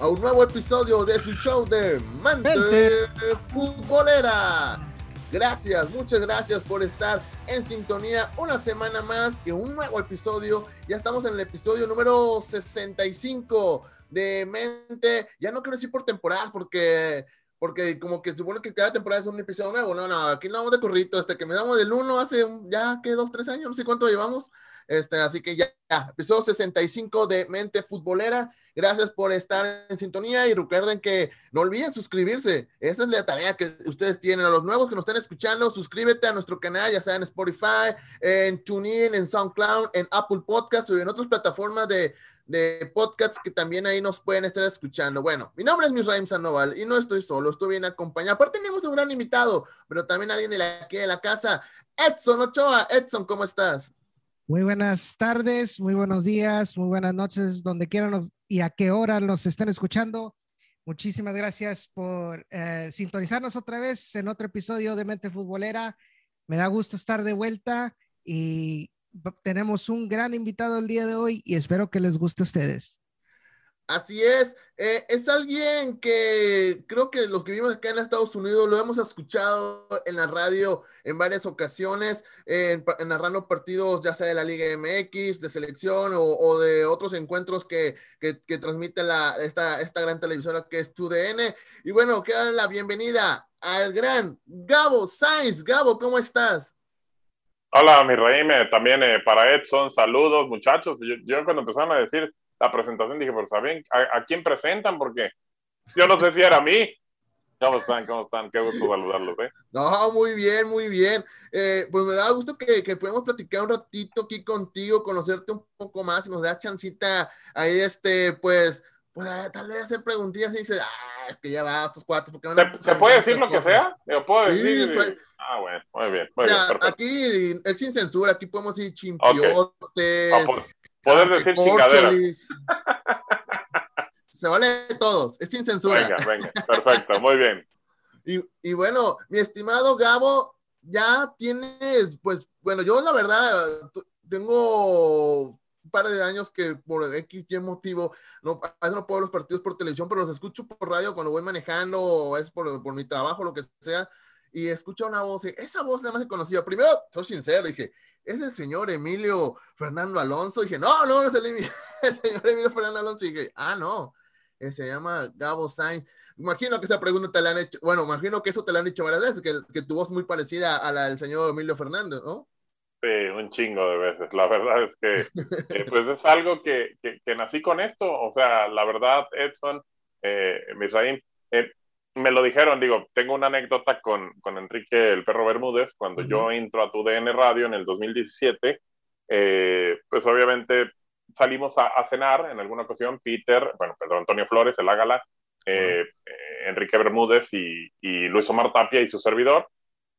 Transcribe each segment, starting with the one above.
a un nuevo episodio de su show de Mente Futbolera. Gracias, muchas gracias por estar en sintonía una semana más y un nuevo episodio. Ya estamos en el episodio número 65 de Mente. Ya no quiero decir por temporadas porque porque como que supone que cada temporada es un episodio nuevo. No, no, aquí no vamos de corrito, hasta que me damos del 1 hace ya que dos, tres años, no sé cuánto llevamos. Este, así que ya, episodio 65 de Mente Futbolera. Gracias por estar en sintonía y recuerden que no olviden suscribirse. Esa es la tarea que ustedes tienen. A los nuevos que nos están escuchando, suscríbete a nuestro canal, ya sea en Spotify, en TuneIn, en SoundCloud, en Apple Podcasts o en otras plataformas de, de podcasts que también ahí nos pueden estar escuchando. Bueno, mi nombre es Misraim Sandoval y no estoy solo, estoy bien acompañado. Aparte tenemos un gran invitado, pero también alguien de aquí de la casa, Edson Ochoa. Edson, ¿cómo estás? Muy buenas tardes, muy buenos días, muy buenas noches, donde quieran y a qué hora nos estén escuchando. Muchísimas gracias por eh, sintonizarnos otra vez en otro episodio de Mente Futbolera. Me da gusto estar de vuelta y tenemos un gran invitado el día de hoy y espero que les guste a ustedes. Así es, eh, es alguien que creo que los que vivimos acá en Estados Unidos lo hemos escuchado en la radio en varias ocasiones, en, narrando partidos ya sea de la Liga MX, de selección o, de otros encuentros que, que, transmite la, esta, esta gran televisora que es TUDN. Y bueno, que la bienvenida al gran Gabo Sainz. Gabo, ¿cómo estás? Hola, mi rey, también eh, para Edson, saludos muchachos. Yo, yo cuando empezaron a decir la presentación dije, pero ¿saben a, quién presentan? Porque yo no sé si era a mí. ¿Cómo están? ¿Cómo están? Qué gusto saludarlos, ¿eh? No, muy bien, muy bien. Eh, pues me da gusto que, que podamos platicar un ratito aquí contigo, conocerte un poco más y nos da chancita ahí, este, pues, pues tal vez hacer preguntillas y dices, ah, es que ya va, estos cuatro. Porque ¿Se, ¿Se puede decir lo que sea? Yo puedo decir. Ah, bueno, muy bien. Muy bien aquí es sin censura, aquí podemos ir chimpiotes. Ah, Poder decir chingaderas. Se vale de todos, es sin censura. Venga, venga, perfecto, muy bien. Y, y, bueno, mi estimado Gabo, ya tienes, pues, bueno, yo la verdad tengo un par de años que por X y motivo, no, a veces no puedo ver los partidos por televisión, pero los escucho por radio cuando voy manejando o es por, por mi trabajo, lo que sea, y escucho una voz, y esa voz nada más se conocía. Primero, soy sincero, dije, es el señor Emilio Fernando Alonso. Y dije, no, no, no es el, señor Emilio Fernando Alonso. Y dije, ah, no, se llama Gabo Sainz. Imagino que esa pregunta te la han hecho, bueno, imagino que eso te la han dicho varias veces, que, que tu voz es muy parecida a la del señor Emilio Fernando, ¿no? Sí, un chingo de veces. La verdad es que, eh, pues es algo que, que, nací con esto. O sea, la verdad, Edson, eh, Misraim, eh, me lo dijeron, digo, tengo una anécdota con, con Enrique el Perro Bermúdez, cuando yo entro a tu DN Radio en el 2017, eh, pues obviamente salimos a, cenar en alguna ocasión, Peter, bueno, Pedro Antonio Flores, el Ágala, eh, eh, Enrique Bermúdez y, y, Luis Omar Tapia y su servidor,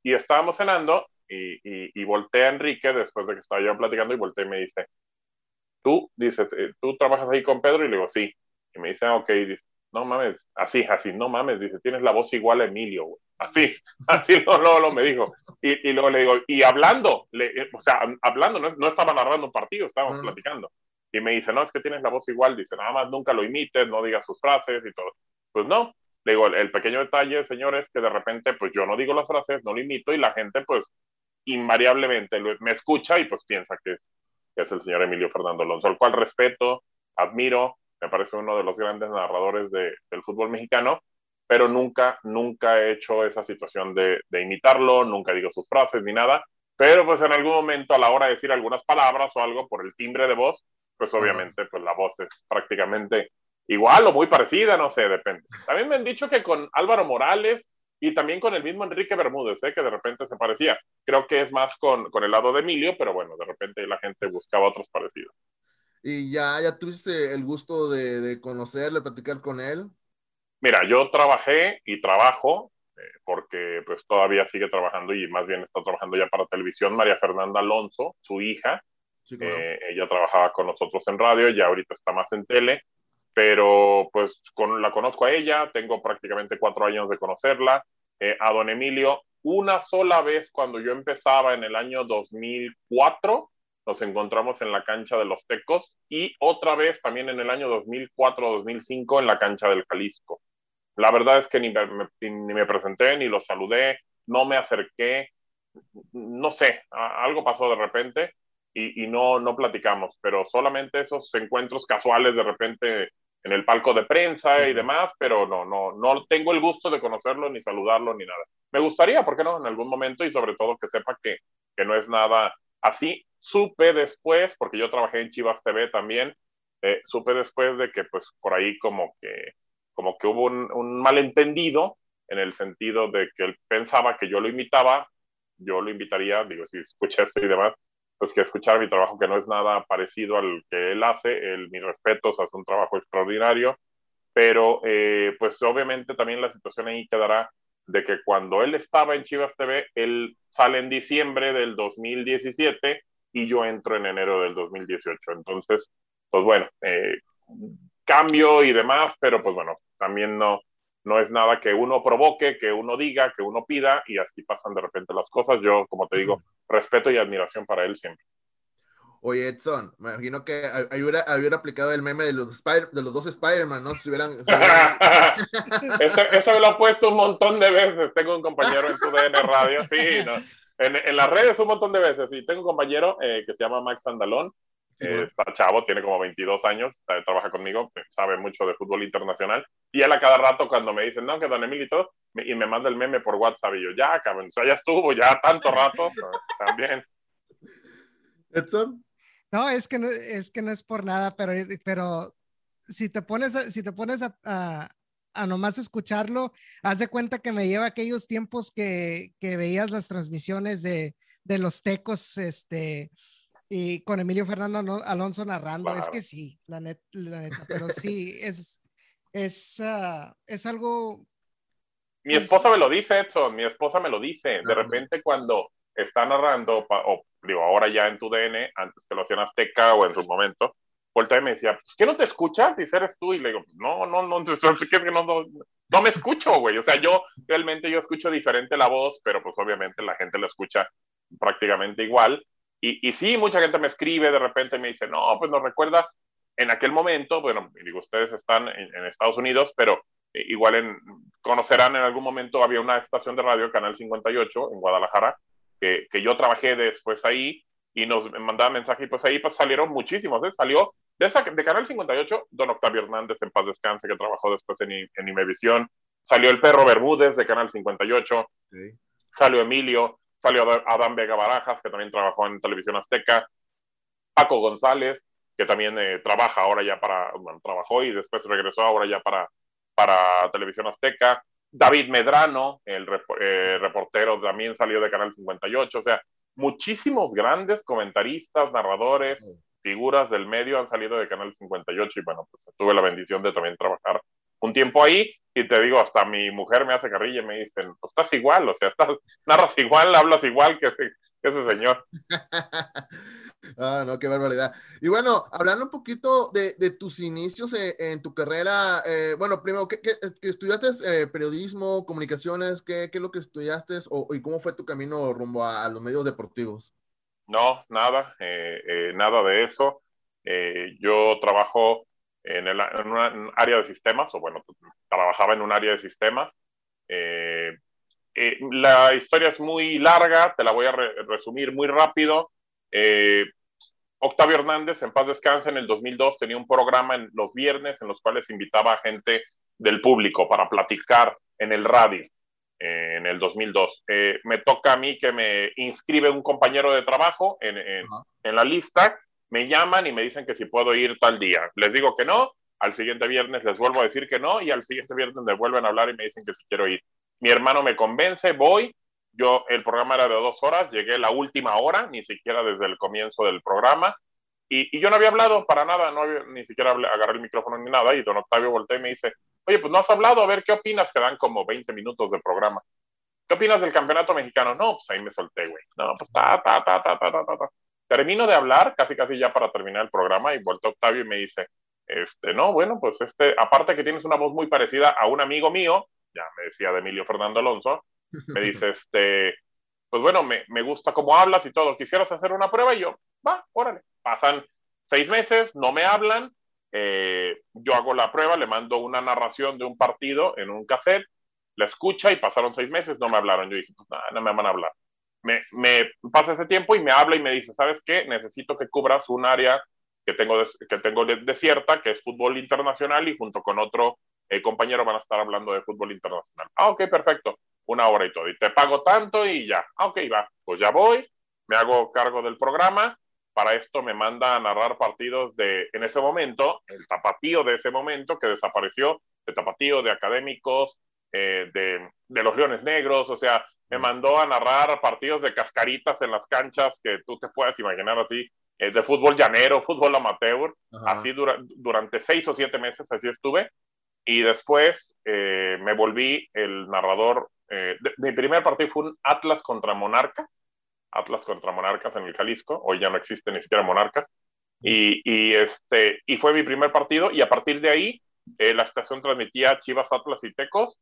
y estábamos cenando y, y, y voltea Enrique después de que estaba yo platicando y voltea y me dice, tú, dices, ¿tú trabajas ahí con Pedro? Y le digo, sí. Y me dice, ah, ok, dice, no mames, así, así, no mames, dice, tienes la voz igual a Emilio, güey. Así, así no, no, no, me dijo. Y, y, luego le digo, y hablando, le, eh, o sea, hablando, no, no estaba narrando un partido, estábamos platicando. Y me dice, no, es que tienes la voz igual, dice, nada más nunca lo imites, no digas sus frases y todo. Pues no, le digo, el, pequeño detalle, señores, que de repente, pues yo no digo las frases, no lo imito y la gente, pues, invariablemente me escucha y pues piensa que es, que es el señor Emilio Fernando Alonso, al cual respeto, admiro, me parece uno de los grandes narradores de, del fútbol mexicano, pero nunca, nunca he hecho esa situación de, de, imitarlo, nunca digo sus frases ni nada, pero pues en algún momento a la hora de decir algunas palabras o algo por el timbre de voz, pues obviamente pues la voz es prácticamente igual o muy parecida, no sé, depende. También me han dicho que con Álvaro Morales y también con el mismo Enrique Bermúdez, ¿eh? que de repente se parecía. Creo que es más con, con el lado de Emilio, pero bueno, de repente la gente buscaba otros parecidos. Y ya, ya tuviste el gusto de, de conocerle, platicar con él. Mira, yo trabajé y trabajo, eh, porque pues todavía sigue trabajando y más bien está trabajando ya para televisión, María Fernanda Alonso, su hija. Sí, claro. Eh, ella trabajaba con nosotros en radio, ya ahorita está más en tele, pero pues con, la conozco a ella, tengo prácticamente cuatro años de conocerla. Eh, a don Emilio, una sola vez cuando yo empezaba en el año 2004, nos encontramos en la cancha de los Tecos y otra vez también en el año 2004-2005 en la cancha del Jalisco. La verdad es que ni me, ni me, presenté, ni los saludé, no me acerqué, no sé, algo pasó de repente y, y, no, no platicamos, pero solamente esos encuentros casuales de repente en el palco de prensa y demás, pero no, no, no tengo el gusto de conocerlo, ni saludarlo, ni nada. Me gustaría, ¿por qué no? En algún momento y sobre todo que sepa que, que no es nada así. Supe después, porque yo trabajé en Chivas TV también, eh, supe después de que pues por ahí como que, como que hubo un, malentendido en el sentido de que él pensaba que yo lo invitaba, yo lo invitaría, digo, si escucha esto y demás, pues que escuchar mi trabajo que no es nada parecido al que él hace, él, mis respetos, hace un trabajo extraordinario, pero eh, pues obviamente también la situación ahí quedará de que cuando él estaba en Chivas TV, él sale en diciembre del 2017 y yo entro en enero del 2018. Entonces, pues bueno, eh, cambio y demás, pero pues bueno, también no, no es nada que uno provoque, que uno diga, que uno pida y así pasan de repente las cosas. Yo, como te digo, respeto y admiración para él siempre. Oye, Edson, me imagino que hubiera, hubiera aplicado el meme de los, Spider, de los dos Spider-Man, ¿no? Si hubieran... Si hubieran... eso, eso, lo he puesto un montón de veces. Tengo un compañero en tu DN Radio, sí, ¿no? en, en, las redes un montón de veces. Y tengo un compañero eh, que se llama Max Andalón. Eh, está chavo, tiene como 22 años, está, trabaja conmigo, sabe mucho de fútbol internacional. Y él a cada rato cuando me dicen, no, que Don Emilio y todo, me, y me manda el meme por WhatsApp y yo, ya, cabrón, o sea, ya estuvo, ya tanto rato, también. Edson. No, es que no, es que no es por nada, pero, pero si te pones, a, si te pones a, a, a, nomás escucharlo, haz de cuenta que me lleva aquellos tiempos que, que veías las transmisiones de, de los tecos, este, y con Emilio Fernando Alonso narrando. Es que sí, la, net, la neta, pero sí, es, es, uh, es algo. Mi esposa me lo dice, Edson, mi esposa me lo dice. De repente, cuando está narrando, o digo, ahora ya en tu DN, antes que lo hacían Azteca o en su momento, voltea y me decía, pues, ¿qué no te escuchas? Dice, eres tú. Y le digo, no, no, no, no, es que no, no, no me escucho, güey. O sea, yo realmente yo escucho diferente la voz, pero pues obviamente la gente la escucha prácticamente igual. Y, y sí, mucha gente me escribe de repente y me dice, no, pues nos recuerda en aquel momento, bueno, digo, ustedes están en, en Estados Unidos, pero igual en, conocerán en algún momento, había una estación de radio, Canal 58, en Guadalajara, que, que yo trabajé después ahí y nos mandaban mensajes y pues ahí pues salieron muchísimos, ¿eh? Salió de, esa, de Canal 58, don Octavio Hernández en paz descanse, que trabajó después en, en Imevisión, salió el perro Bermúdez de Canal 58, sí. salió Emilio, salió Adán Vega Barajas, que también trabajó en Televisión Azteca, Paco González, que también eh, trabaja ahora ya para, bueno, trabajó y después regresó ahora ya para, para Televisión Azteca, David Medrano, el eh, reportero, también salió de Canal 58, o sea, muchísimos grandes comentaristas, narradores, sí. figuras del medio han salido de Canal 58 y bueno, pues tuve la bendición de también trabajar un tiempo ahí y te digo, hasta mi mujer me hace carrilla y me dicen, pues estás igual, o sea, estás, narras igual, hablas igual que ese, señor. Ah, no, qué barbaridad. Y bueno, hablando un poquito de, de tus inicios en, en tu carrera, eh, bueno, primero, ¿qué, qué, qué estudiaste eh, periodismo, comunicaciones? ¿qué, ¿Qué, es lo que estudiaste o, y cómo fue tu camino rumbo a, a los medios deportivos? No, nada, eh, eh nada de eso. Eh, yo trabajo en, el, en un área de sistemas, o bueno, trabajaba en un área de sistemas. La historia es muy larga, te la voy a re resumir muy rápido. Eh, Octavio Hernández, en paz descanse, en el 2002 tenía un programa en los viernes en los cuales invitaba a gente del público para platicar en el radio eh, en el 2002. Eh, me toca a mí que me inscribe un compañero de trabajo en, en, uh -huh. en, la lista, me llaman y me dicen que si puedo ir tal día. Les digo que no, al siguiente viernes les vuelvo a decir que no y al siguiente viernes me vuelven a hablar y me dicen que si quiero ir. Mi hermano me convence, voy, yo, el programa era de dos horas, llegué la última hora, ni siquiera desde el comienzo del programa, Y, yo no había hablado para nada, no había, ni siquiera agarré el micrófono ni nada, y don Octavio voltea y me dice, oye, pues no has hablado, a ver qué opinas, que dan como 20 minutos de programa. ¿Qué opinas del campeonato mexicano? No, pues ahí me solté, güey. No, pues ta, ta, ta, ta, ta, ta, ta. Termino de hablar, casi casi ya para terminar el programa, y voltea Octavio y me dice, este, no, bueno, pues este, aparte que tienes una voz muy parecida a un amigo mío, ya me decía de Emilio Fernando Alonso, me dice, este, pues bueno, me, me gusta cómo hablas y todo, ¿quisieras hacer una prueba? Y yo, va, órale. Pasan seis meses, no me hablan, eh, yo hago la prueba, le mando una narración de un partido en un cassette, la escucha y pasaron seis meses, no me hablaron. Yo dije, pues nada, no me van a hablar. Me, me, pasa ese tiempo y me habla y me dice, ¿sabes qué? Necesito que cubras un área que tengo, que tengo desierta, que es fútbol internacional y junto con otro eh, compañero van a estar hablando de fútbol internacional. Ah, ok, perfecto. Una hora y todo. Y te pago tanto y ya. Ah, ok, va. Pues ya voy, me hago cargo del programa. Para esto me manda a narrar partidos de, en ese momento, el tapatío de ese momento que desapareció, de tapatío, de académicos, eh, de, de, los Leones Negros, o sea, me mandó a narrar partidos de cascaritas en las canchas que tú te puedes imaginar así, eh, de fútbol llanero, fútbol amateur, así durante seis o siete meses, así estuve, y después eh, me volví el narrador, mi primer partido fue un Atlas contra Monarcas, Atlas contra Monarcas en el Jalisco, hoy ya no existe ni siquiera Monarcas, y, y, este, y fue mi primer partido, y a partir de ahí la estación transmitía Chivas, Atlas y Tecos,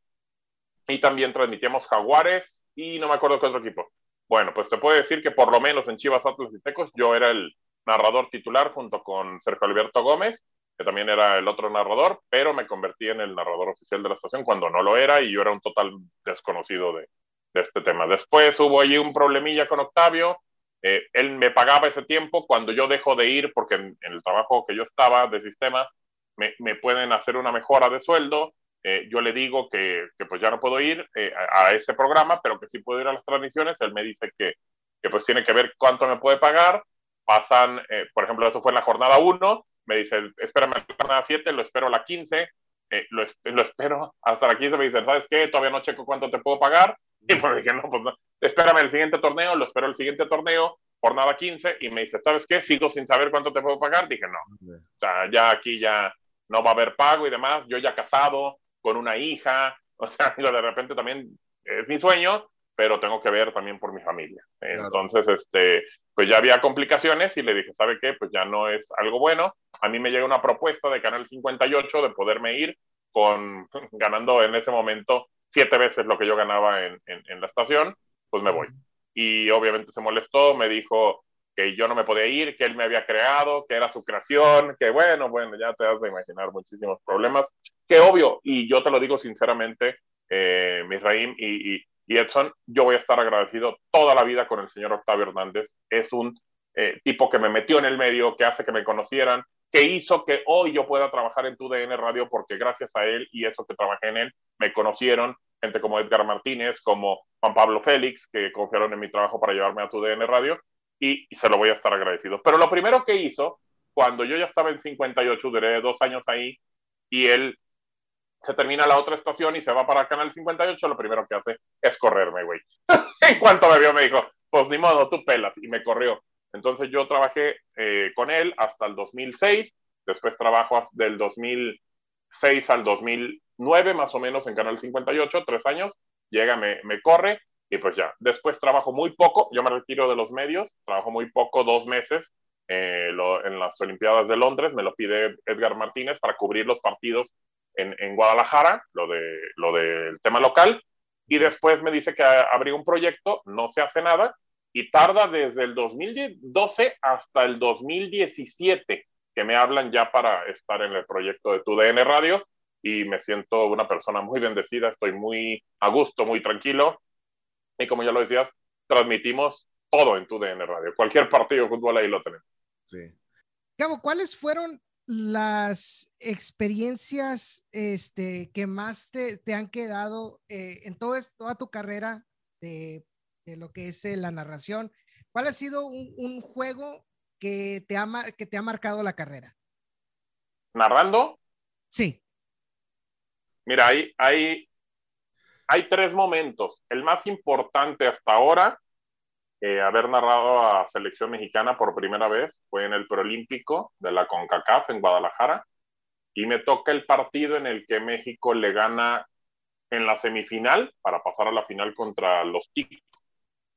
y también transmitíamos Jaguares y no me acuerdo qué otro equipo. Bueno, pues te puedo decir que por lo menos en Chivas Atlas y Tecos yo era el narrador titular junto con Sergio Alberto Gómez, también era el otro narrador, pero me convertí en el narrador oficial de la estación cuando no lo era y yo era un total desconocido de, este tema. Después hubo allí un problemilla con Octavio, eh, él me pagaba ese tiempo, cuando yo dejo de ir, porque en, el trabajo que yo estaba de sistemas, me, pueden hacer una mejora de sueldo, eh, yo le digo que, pues ya no puedo ir eh, a, ese programa, pero que sí puedo ir a las transmisiones. Él me dice que, que pues tiene que ver cuánto me puede pagar. Pasan, por ejemplo, eso fue en la jornada 1. Me dice, espérame la jornada 7, lo espero a la 15. Lo, lo, espero hasta la 15. Me dice, ¿sabes qué? Todavía no checo cuánto te puedo pagar. Y pues dije, no, pues no. Espérame el siguiente torneo, lo espero el siguiente torneo, jornada 15. Y me dice, ¿sabes qué? Sigo sin saber cuánto te puedo pagar. Dije, no. O sea, ya aquí ya no va a haber pago y demás. Yo ya casado, con una hija, o sea, de repente también es mi sueño, pero tengo que ver también por mi familia. Entonces, este, pues ya había complicaciones y le dije, ¿sabe qué? Pues ya no es algo bueno. A mí me llega una propuesta de Canal 58 de poderme ir con, ganando en ese momento siete veces lo que yo ganaba en, en la estación, pues me voy. Y obviamente se molestó, me dijo, que yo no me podía ir, que él me había creado, que era su creación, que bueno, bueno, ya te has de imaginar muchísimos problemas, que obvio, y yo te lo digo sinceramente, eh, Misraim y, y, Edson, yo voy a estar agradecido toda la vida con el señor Octavio Hernández, es un eh, tipo que me metió en el medio, que hace que me conocieran, que hizo que hoy yo pueda trabajar en TUDN Radio, porque gracias a él y eso que trabajé en él, me conocieron gente como Edgar Martínez, como Juan Pablo Félix, que confiaron en mi trabajo para llevarme a TUDN Radio, y, se lo voy a estar agradecido. Pero lo primero que hizo, cuando yo ya estaba en 58, duré dos años ahí, y él se termina la otra estación y se va para Canal 58, lo primero que hace es correrme, güey. en cuanto me vio, me dijo, pues ni modo, tú pelas, y me corrió. Entonces yo trabajé eh, con él hasta el 2006, después trabajo del 2006 al 2009, más o menos, en Canal 58, tres años, llega, me, me corre, y pues ya, después trabajo muy poco, yo me retiro de los medios, trabajo muy poco, dos meses eh, en las Olimpiadas de Londres, me lo pide Edgar Martínez para cubrir los partidos en, en Guadalajara, lo, de, lo del tema local, y después me dice que abrí un proyecto, no se hace nada, y tarda desde el 2012 hasta el 2017 que me hablan ya para estar en el proyecto de TUDN Radio, y me siento una persona muy bendecida, estoy muy a gusto, muy tranquilo, y como ya lo decías, transmitimos todo en tu DN Radio. Cualquier partido de fútbol ahí lo tenemos. Sí. Gabo, ¿cuáles fueron las experiencias este, que más te, te han quedado eh, en todo toda tu carrera de, de, lo que es eh, la narración? ¿Cuál ha sido un, un juego que te, ha, que te ha marcado la carrera? ¿Narrando? Sí. Mira, hay, hay hay tres momentos. El más importante hasta ahora eh, haber narrado a selección mexicana por primera vez fue en el preolímpico de la CONCACAF en Guadalajara y me toca el partido en el que México le gana en la semifinal para pasar a la final contra los Ticos.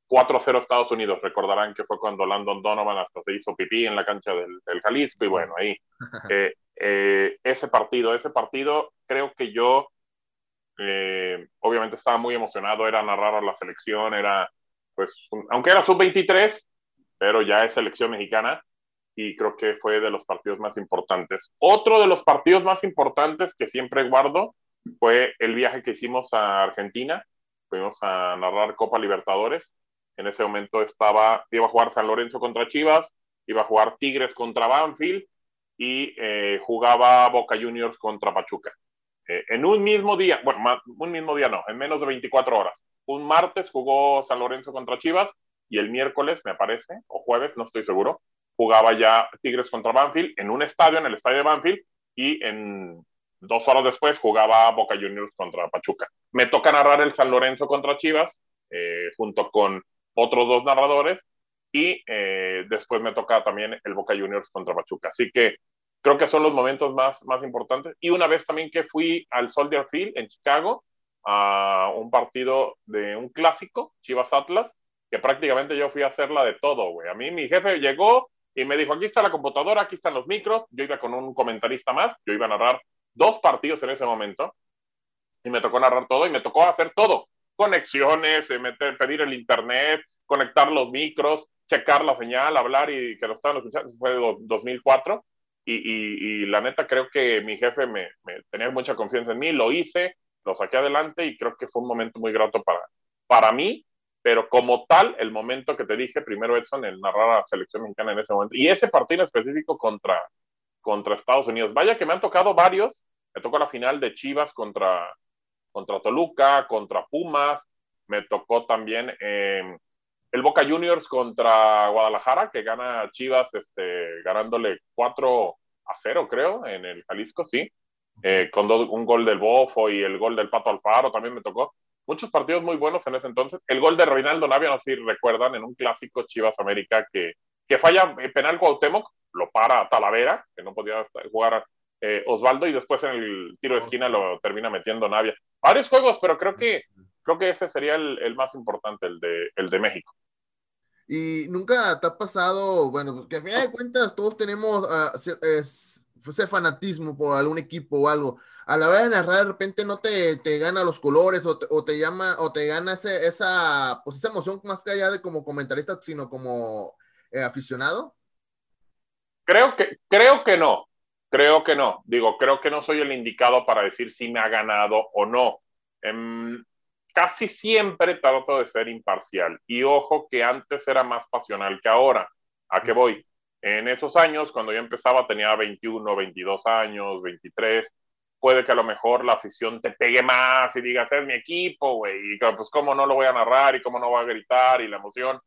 4-0 Estados Unidos, recordarán que fue cuando Landon Donovan hasta se hizo pipí en la cancha del, Jalisco y bueno, ahí eh, eh, ese partido, ese partido creo que yo obviamente estaba muy emocionado, era narrar a la selección, era pues, aunque era sub-23, pero ya es selección mexicana y creo que fue de los partidos más importantes. Otro de los partidos más importantes que siempre guardo fue el viaje que hicimos a Argentina. Fuimos a narrar Copa Libertadores. En ese momento estaba, iba a jugar San Lorenzo contra Chivas, iba a jugar Tigres contra Banfield y eh, jugaba Boca Juniors contra Pachuca. Eh, en un mismo día, bueno, un mismo día no, en menos de 24 horas un martes jugó San Lorenzo contra Chivas y el miércoles, me parece, o jueves, no estoy seguro, jugaba ya Tigres contra Banfield en un estadio, en el estadio de Banfield, y en dos horas después jugaba Boca Juniors contra Pachuca. Me toca narrar el San Lorenzo contra Chivas, eh, junto con otros dos narradores, y eh, después me toca también el Boca Juniors contra Pachuca. Así que creo que son los momentos más, más importantes. Y una vez también que fui al Soldier Field en Chicago, a un partido de un clásico, Chivas Atlas, que prácticamente yo fui a hacerla de todo, güey. A mí mi jefe llegó y me dijo, aquí está la computadora, aquí están los micros, yo iba con un comentarista más, yo iba a narrar dos partidos en ese momento, y me tocó narrar todo, y me tocó hacer todo, conexiones, eh, meter, pedir el internet, conectar los micros, checar la señal, hablar y que lo estaban escuchando, fue de 2004, y, la neta creo que mi jefe me, tenía mucha confianza en mí, lo hice, lo saqué adelante y creo que fue un momento muy grato para, para mí, pero como tal, el momento que te dije, primero Edson, el narrar a la selección mexicana en ese momento, y ese partido específico contra, contra Estados Unidos. Vaya que me han tocado varios, me tocó la final de Chivas contra, contra Toluca, contra Pumas, me tocó también em, el Boca Juniors contra Guadalajara, que gana Chivas este, ganándole 4 a 0, creo, en el Jalisco, sí. Eh, con un gol del Bofo y el gol del Pato Alfaro también me tocó. Muchos partidos muy buenos en ese entonces. El gol de Reinaldo Navia, no sé si recuerdan, en un clásico Chivas América que, que falla penal Cuauhtémoc, lo para Talavera, que no podía jugar eh, Osvaldo, y después en el tiro de esquina lo termina metiendo Navia. Varios juegos, pero creo que, creo que ese sería el, más importante, el de, el de México. Y nunca te ha pasado, bueno, pues que a final de cuentas todos tenemos uh, ese fanatismo por algún equipo o algo, a la hora de narrar de repente no te, te gana los colores o te, o te llama o te gana ese, esa, pues esa emoción más que allá de como comentarista, sino como eh, aficionado? Creo que, creo que no, creo que no. Digo, creo que no soy el indicado para decir si me ha ganado o no. Em, casi siempre trato de ser imparcial. Y ojo que antes era más pasional que ahora. ¿A qué voy? En esos años, cuando yo empezaba, tenía 21, 22 años, 23. Puede que a lo mejor la afición te pegue más y digas, es mi equipo, güey, y pues cómo no lo voy a narrar y cómo no voy a gritar y la emoción.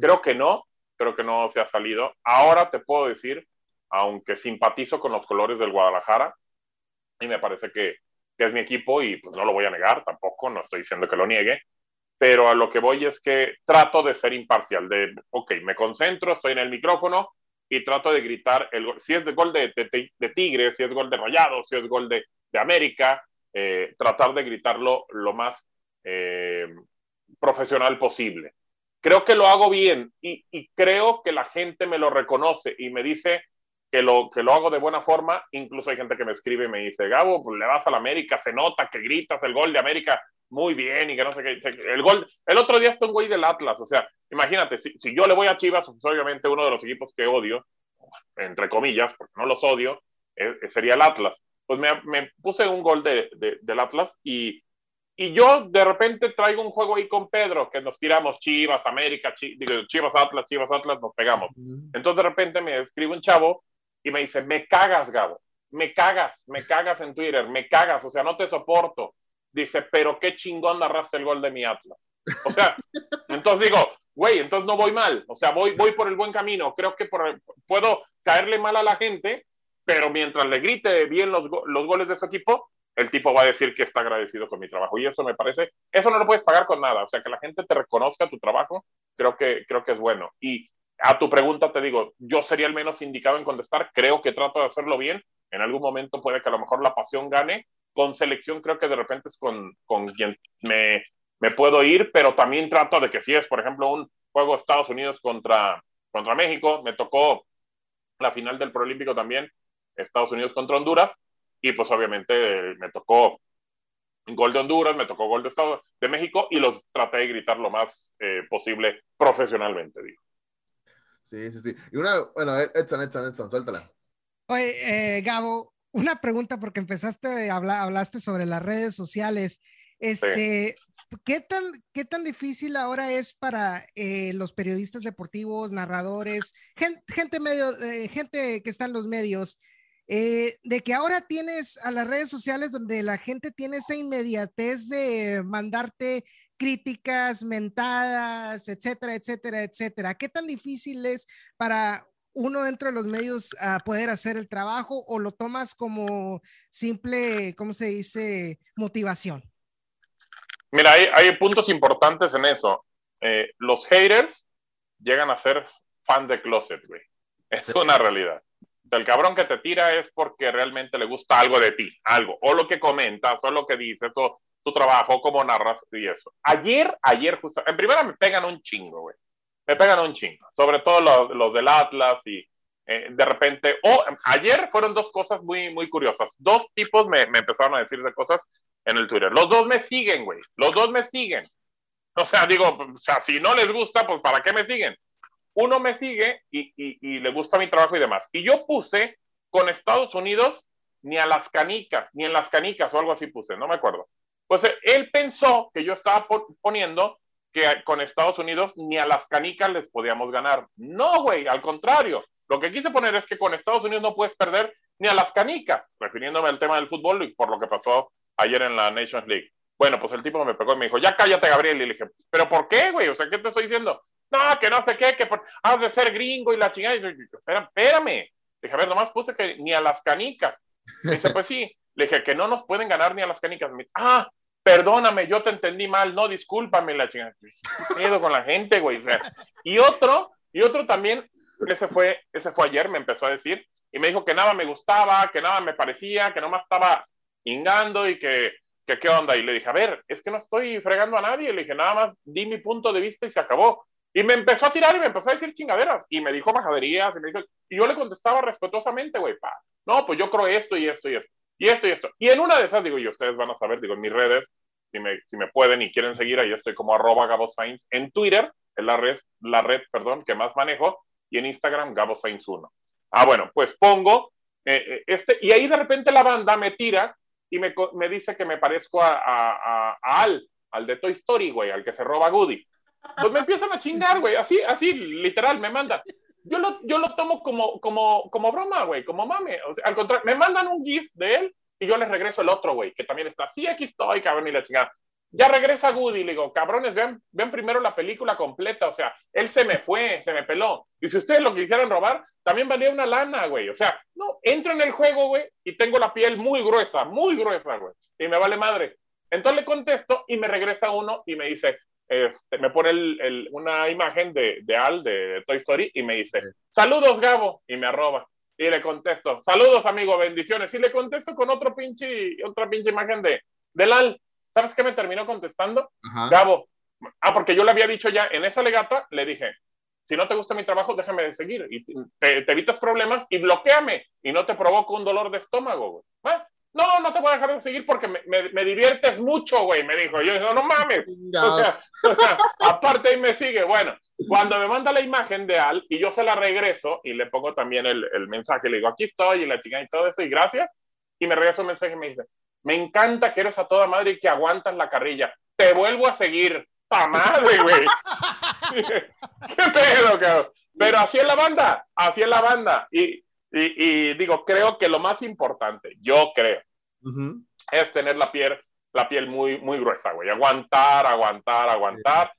Creo que no, creo que no se ha salido. Ahora te puedo decir, aunque simpatizo con los colores del Guadalajara, y me parece que, que es mi equipo y pues no lo voy a negar tampoco, no estoy diciendo que lo niegue, pero a lo que voy es que trato de ser imparcial, de, ok, me concentro, estoy en el micrófono, y trato de gritar el. Si es de gol de, de, Tigres, si es gol de Rayados, si es gol de, de América, eh, tratar de gritarlo lo más eh, profesional posible. Creo que lo hago bien y, y, creo que la gente me lo reconoce y me dice que lo, que lo hago de buena forma. Incluso hay gente que me escribe y me dice, Gabo, pues le vas a la América, se nota que gritas el gol de América muy bien y que no sé qué. El gol, el otro día está un güey del Atlas, o sea, imagínate, si, si yo le voy a Chivas, pues obviamente uno de los equipos que odio, entre comillas, porque no los odio, eh, eh, sería el Atlas. Pues me, me puse un gol de, de, del Atlas y, y yo de repente traigo un juego ahí con Pedro, que nos tiramos Chivas, América, Chivas, Atlas, Chivas, Atlas, nos pegamos. Entonces de repente me escribe un chavo y me dice, me cagas, Gabo, me cagas, me cagas en Twitter, me cagas, o sea, no te soporto dice, pero qué chingón narraste el gol de mi Atlas. O sea, entonces digo, güey, entonces no voy mal, o sea, voy, voy por el buen camino, creo que puedo caerle mal a la gente, pero mientras le grite bien los, los goles de su equipo, el tipo va a decir que está agradecido con mi trabajo. Y eso me parece, eso no lo puedes pagar con nada. O sea, que la gente te reconozca tu trabajo, creo que, creo que es bueno. Y a tu pregunta te digo, yo sería el menos indicado en contestar, creo que trato de hacerlo bien. En algún momento puede que a lo mejor la pasión gane. Con selección creo que de repente es con, con quien me, me puedo ir, pero también trato de que si es, por ejemplo, un juego Estados Unidos contra, contra México, me tocó la final del Proolímpico también, Estados Unidos contra Honduras, y pues obviamente me tocó gol de Honduras, me tocó gol de Estados de México y los traté de gritar lo más eh, posible profesionalmente, digo. Sí, sí, sí. Y una, bueno, Edson, Edson, Edson, suéltala. Oye, eh, Gabo, una pregunta porque empezaste, hablar, hablaste sobre las redes sociales. Este, ¿qué, tan, ¿Qué tan difícil ahora es para eh, los periodistas deportivos, narradores, gente, gente, medio, eh, gente que está en los medios, eh, de que ahora tienes a las redes sociales donde la gente tiene esa inmediatez de mandarte críticas, mentadas, etcétera, etcétera, etcétera. ¿Qué tan difícil es para uno dentro de los medios a poder hacer el trabajo o lo tomas como simple, ¿cómo se dice?, motivación. Mira, hay, puntos importantes en eso. Eh, los haters llegan a ser fan de closet, güey. Es una realidad. el cabrón que te tira es porque realmente le gusta algo de ti, algo, o lo que comentas, o lo que dices, o tu trabajo, cómo narras y eso. Ayer, ayer justo, en primera me pegan un chingo, güey. Me pegan un chingo, sobre todo los, los del Atlas y eh, de repente, o ayer fueron dos cosas muy, muy curiosas. Dos tipos me, me, empezaron a decir de cosas en el Twitter. Los dos me siguen, güey. Los dos me siguen. O sea, digo, o sea, si no les gusta, pues ¿para qué me siguen? Uno me sigue y, y, y le gusta mi trabajo y demás. Y yo puse con Estados Unidos ni a las canicas, ni en las canicas o algo así puse, no me acuerdo. Pues él pensó que yo estaba poniendo que con Estados Unidos ni a las canicas les podíamos ganar. No, güey, al contrario. Lo que quise poner es que con Estados Unidos no puedes perder ni a las canicas, refiriéndome al tema del fútbol y por lo que pasó ayer en la Nations League. Bueno, pues el tipo me pegó y me dijo, ya cállate, Gabriel. Y le dije, ¿pero por qué, güey? O sea, ¿qué te estoy diciendo? No, que no sé qué, que has de ser gringo y la chingada. Y yo, espera, espérame. Le dije, a ver, nomás puse que ni a las canicas. Dice, pues sí. Le dije, que no nos pueden ganar ni a las canicas. Me dice, ah, perdóname, yo te entendí mal. No, discúlpame, la chingada. miedo con la gente, güey. Y otro, y otro también, ese fue, ese fue ayer, me empezó a decir, y me dijo que nada me gustaba, que nada me parecía, que nomás estaba ingando y que, que qué onda. Y le dije, a ver, es que no estoy fregando a nadie. Le dije, nada más di mi punto de vista y se acabó. Y me empezó a tirar y me empezó a decir chingaderas. Y me dijo majaderías. Y, me dijo, y yo le contestaba respetuosamente, güey, pa. No, pues yo creo esto y esto y esto. Y esto y esto. Y en una de esas, digo, y ustedes van a saber, digo, en mis redes, si me, si me pueden y quieren seguir, ahí estoy como arroba Gabo en Twitter, es la red, la red, perdón, que más manejo y en Instagram Gabo Sainz 1. Ah, bueno, pues pongo eh, este, y ahí de repente la banda me tira y me, me dice que me parezco a, a, a, Al, al de Toy Story, güey, al que se roba Goody. Pues me empiezan a chingar, güey, así, así, literal, me mandan. Yo lo, yo lo tomo como, como, como broma, güey, como mame. O sea, al contrario, me mandan un GIF de él y yo les regreso el otro, güey, que también está, sí, aquí estoy, cabrón, y la chingada. Ya regresa Woody, le digo, cabrones, vean, vean primero la película completa, o sea, él se me fue, se me peló. Y si ustedes lo quisieran robar, también valía una lana, güey. O sea, no, entro en el juego, güey, y tengo la piel muy gruesa, muy gruesa, güey. Y me vale madre. Entonces le contesto y me regresa uno y me dice, este, me pone el, el, una imagen de, de Al, de Toy Story, y me dice, saludos, Gabo, y me arroba. Y le contesto, saludos, amigo, bendiciones. Y le contesto con otro pinche, otra pinche imagen de, del Al. ¿Sabes qué me terminó contestando? Ajá. Gabo. Ah, porque yo le había dicho ya en esa legata, le dije, si no te gusta mi trabajo, déjame de seguir y te, te evitas problemas y bloqueame y no te provoco un dolor de estómago, güey. ¿Ah? No, no te voy a dejar de seguir porque me, me, me diviertes mucho, güey, me dijo. Yo dije, no mames. O sea, o sea, aparte ahí me sigue. Bueno, cuando me manda la imagen de Al y yo se la regreso y le pongo también el, el mensaje, le digo, aquí estoy y la chica y todo eso y gracias. Y me regreso un mensaje y me dice, me encanta que eres a toda madre y que aguantas la carrilla. Te vuelvo a seguir. ¡Pa madre, güey! ¿Qué pedo, cabrón? Pero así es la banda, así es la banda. Y, y, y digo, creo que lo más importante, yo creo, uh -huh. es tener la piel, la piel muy, muy gruesa, güey. Aguantar, aguantar, aguantar.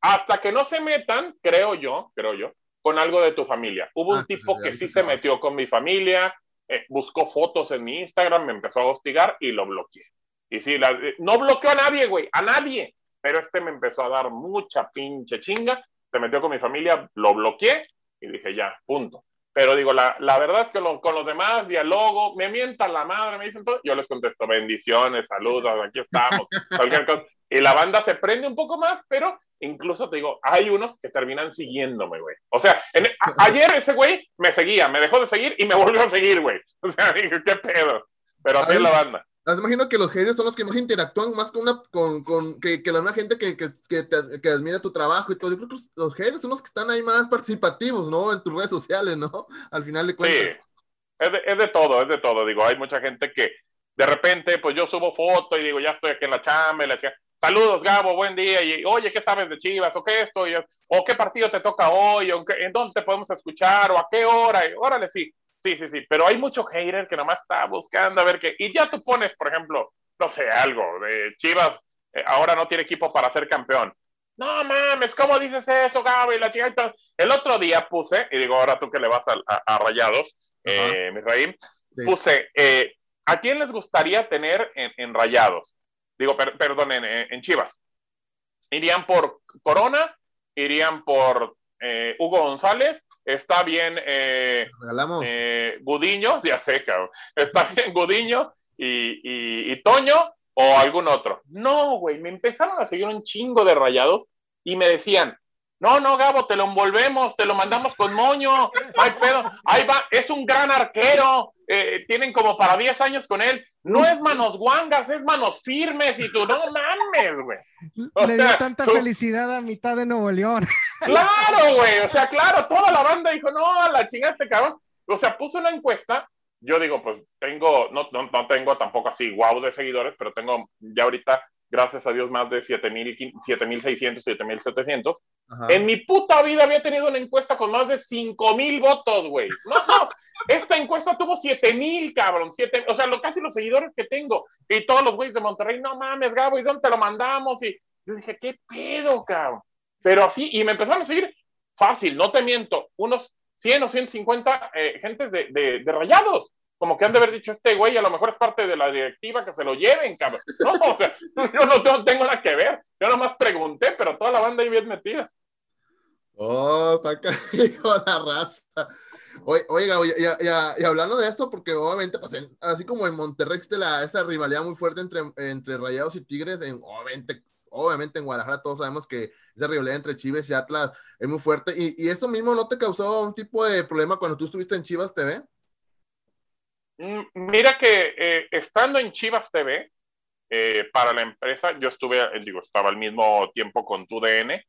Hasta que no se metan, creo yo, creo yo, con algo de tu familia. Hubo un ah, tipo que sí se metió con mi familia, eh, buscó fotos en mi Instagram, me empezó a hostigar y lo bloqueé. Y sí, la, eh, no bloqueó a nadie, güey, a nadie. Pero este me empezó a dar mucha pinche chinga, se metió con mi familia, lo bloqueé y dije, ya, punto. Pero digo, la, la verdad es que lo, con los demás dialogo, me mientan la madre, me dicen todo, yo les contesto, bendiciones, saludos, aquí estamos, cualquier cosa. Y la banda se prende un poco más, pero incluso te digo, hay unos que terminan siguiéndome, güey. O sea, en, a, ayer ese güey me seguía, me dejó de seguir y me volvió a seguir, güey. O sea, dije, qué pedo. Pero así es la banda. Me imagino que los haters son los que más interactúan más con una, con, con que, que la misma gente que, que, que, te, que, admira tu trabajo y todo. Yo creo que los haters son los que están ahí más participativos, ¿no? En tus redes sociales, ¿no? Al final de cuentas. Sí, es de, es de todo, es de todo. Digo, hay mucha gente que de repente, pues yo subo foto y digo, ya estoy aquí en la chamba, y la chica, saludos Gabo, buen día, y oye, ¿qué sabes de Chivas? ¿O qué esto? ¿O qué partido te toca hoy? ¿O en dónde te podemos escuchar? ¿O a qué hora? Y, órale, sí, sí, sí, sí, pero hay mucho hater que nomás está buscando a ver qué, y ya tú pones, por ejemplo, no sé, algo de Chivas, eh, ahora no tiene equipo para ser campeón. No mames, ¿cómo dices eso, Gabo? Y la chica, el otro día puse, y digo, ahora tú que le vas a, a, a Rayados, eh, Misraim, sí. puse, eh, ¿a quién les gustaría tener en, en Rayados? Digo, per, perdón, en, en, Chivas. ¿Irían por Corona? ¿Irían por eh, Hugo González? Está bien eh, eh, Gudiño, ya sé, cabrón. Está bien Gudiño y, y, y, Toño o algún otro. No, güey, me empezaron a seguir un chingo de rayados y me decían, no, no, Gabo, te lo envolvemos, te lo mandamos con moño, ay pedo, ahí va, es un gran arquero, eh, tienen como para 10 años con él, no es manos guangas, es manos firmes, y tú, no mames, güey. Le dio tanta tú... felicidad a mitad de Nuevo León. Claro, güey, o sea, claro, toda la banda dijo, no, la chingada este cabrón. O sea, puso una encuesta, yo digo, pues tengo, no, no, no tengo tampoco así wow de seguidores, pero tengo ya ahorita gracias a Dios, más de 7.600, 7.700. En mi puta vida había tenido una encuesta con más de 5.000 votos, güey. No, no, esta encuesta tuvo 7.000, cabrón. 7, o sea, lo, casi los seguidores que tengo. Y todos los güeyes de Monterrey, no mames, Gabo, ¿y dónde te lo mandamos? Y yo dije, ¿qué pedo, cabrón? Pero así, y me empezaron a seguir fácil, no te miento, unos 100 o 150 eh, gentes de, de, de rayados como que han de haber dicho este güey, a lo mejor es parte de la directiva que se lo lleven, cabrón. No, o sea, yo no tengo nada que ver. Yo nomás pregunté, pero toda la banda ahí bien metida. Oh, está cariño la raza. Oiga, y, hablando de esto, porque obviamente, pues, así como en Monterrey existe esa rivalidad muy fuerte entre, entre Rayados y Tigres, en, obviamente, obviamente en Guadalajara todos sabemos que esa rivalidad entre Chivas y Atlas es muy fuerte. Y, y esto mismo no te causó un tipo de problema cuando tú estuviste en Chivas TV? Mira que eh, estando en Chivas TV, eh, para la empresa, yo estuve, digo, estaba al mismo tiempo con tu DN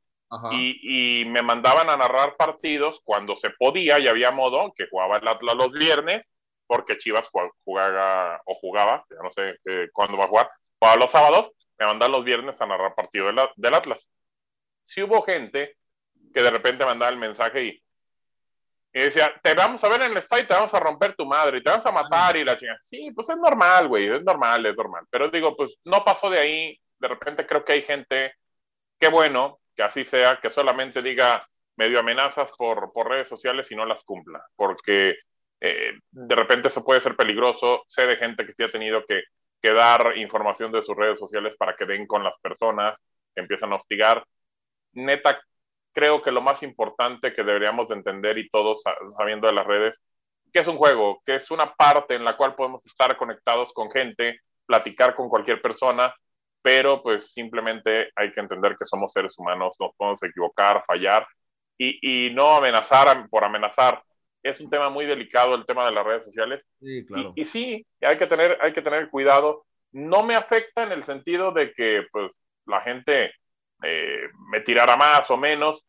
y, me mandaban a narrar partidos cuando se podía y había modo, que jugaba el Atlas los viernes, porque Chivas jugaba o jugaba, ya no sé eh, cuándo va a jugar, jugaba los sábados, me mandaban los viernes a narrar partidos del, del Atlas. Si hubo gente que de repente mandaba el mensaje y, y decía, te vamos a ver en el estadio te vamos a romper tu madre y te vamos a matar y la chingada. Sí, pues es normal, güey, es normal, es normal. Pero digo, pues no pasó de ahí. De repente creo que hay gente, qué bueno que así sea, que solamente diga medio amenazas por, por redes sociales y no las cumpla. Porque eh, de repente eso puede ser peligroso. Sé de gente que sí ha tenido que, que dar información de sus redes sociales para que den con las personas que empiezan a hostigar. Neta, creo que lo más importante que deberíamos de entender y todos sabiendo de las redes, que es un juego, que es una parte en la cual podemos estar conectados con gente, platicar con cualquier persona, pero pues simplemente hay que entender que somos seres humanos, nos podemos equivocar, fallar y, y no amenazar por amenazar. Es un tema muy delicado el tema de las redes sociales. Sí, claro. Y, y sí, hay que, tener, hay que tener cuidado. No me afecta en el sentido de que pues la gente eh, me tirara más o menos,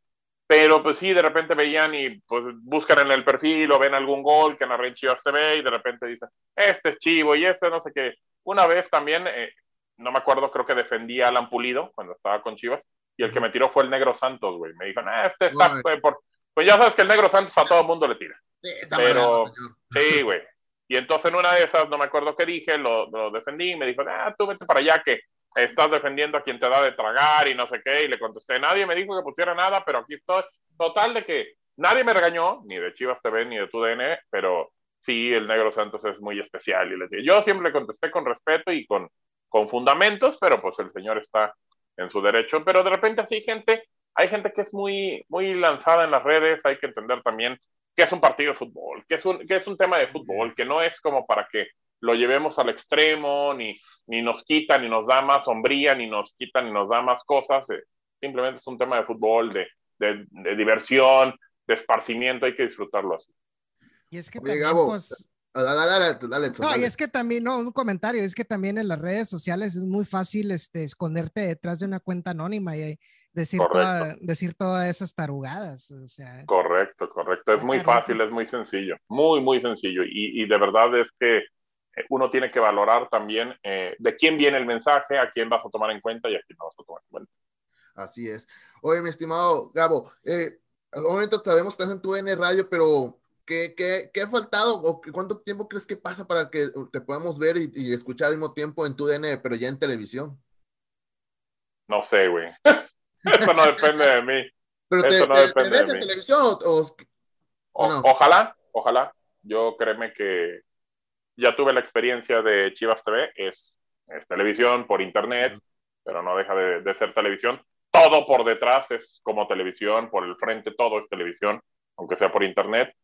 pero pues sí, de repente veían y pues buscan en el perfil o ven algún gol que en Chivas TV y de repente dicen, este es Chivo y este no sé qué. Una vez también, eh, no me acuerdo, creo que defendía a Alan Pulido cuando estaba con Chivas y el que me tiró fue el Negro Santos, güey. Me dijo, nah, este está, por... pues ya sabes que el Negro Santos a todo mundo le tira. Sí, está pero, sí, güey. Y entonces en una de esas, no me acuerdo qué dije, lo, lo defendí y me dijo, ah, tú vete para allá que estás defendiendo a quien te da de tragar y no sé qué, y le contesté, nadie me dijo que pusiera nada, pero aquí estoy. Total de que nadie me regañó, ni de Chivas TV, ni de tu DN, pero sí, el negro Santos es muy especial. Y le dije, yo siempre le contesté con respeto y con, con fundamentos, pero pues el señor está en su derecho. Pero de repente así gente, hay gente que es muy, muy lanzada en las redes, hay que entender también que es un partido de fútbol, que es un, que es un tema de fútbol, que no es como para que lo llevemos al extremo, ni, ni nos quita, ni nos da más sombría, ni nos quita, ni nos da más cosas. Eh, simplemente es un tema de fútbol, de, de, de diversión, de esparcimiento, hay que disfrutarlo así. Y es que Oye, también, Gabo, pues, Dale, dale, dale, no, y es que también, no, un comentario, es que también en las redes sociales es muy fácil este, esconderte detrás de una cuenta anónima y decir, Correcto. toda- decir todas esas tarugadas. O sea, Correcto, correcto. Es muy fácil, es muy sencillo, muy, muy sencillo. Y, y de verdad es que eh, uno tiene que valorar también eh, de quién viene el mensaje, a quién vas a tomar en cuenta y a quién no vas a tomar en cuenta. Así es. Oye, mi estimado Gabo, eh, al momento sabemos que estás en tu N Radio, pero ¿qué, qué, qué ha faltado o cuánto tiempo crees que pasa para que te podamos ver y, y escuchar al mismo tiempo en tu DN, pero ya en televisión? No sé, güey. Eso no depende de mí. ¿Pero te, Eso no te- depende te ves de en mí. televisión o, o- O- no? Ojalá, ojalá. Yo créeme que ya tuve la experiencia de Chivas TV, es, es televisión por internet, pero no deja de, de ser televisión. Todo por detrás es como televisión, por el frente todo es televisión, aunque sea por internet.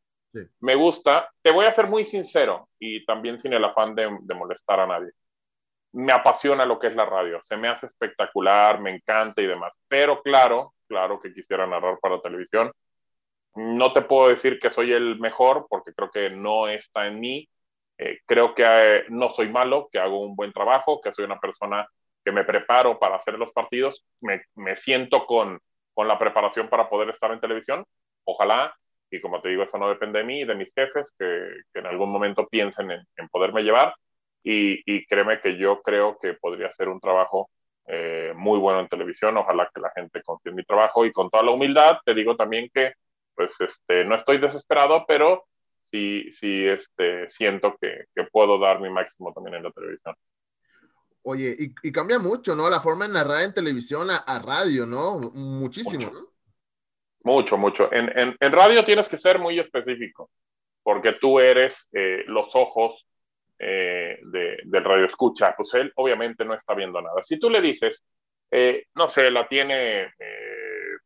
Me gusta, te voy a ser muy sincero y también sin el afán de, de molestar a nadie. Me apasiona lo que es la radio, se me hace espectacular, me encanta y demás. Pero claro, claro que quisiera narrar para televisión. No te puedo decir que soy el mejor porque creo que no está en mí. Eh, creo que eh, no soy malo, que hago un buen trabajo, que soy una persona que me preparo para hacer los partidos, me, me siento con, con la preparación para poder estar en televisión. Ojalá, y como te digo, eso no depende de mí y de mis jefes, que, que en algún momento piensen en, en poderme llevar. Y, y, créeme que yo creo que podría ser un trabajo eh, muy bueno en televisión. Ojalá que la gente confíe en mi trabajo y con toda la humildad te digo también que pues este, no estoy desesperado, pero sí, sí este, siento que, que puedo dar mi máximo también en la televisión. Oye, y, y, cambia mucho, ¿no? La forma de narrar en televisión a, a radio, ¿no? Muchísimo, mucho. ¿no? Mucho, mucho. En, en, en, radio tienes que ser muy específico, porque tú eres eh, los ojos eh, de, del radio escucha. Pues él obviamente no está viendo nada. Si tú le dices, eh, no sé, la tiene,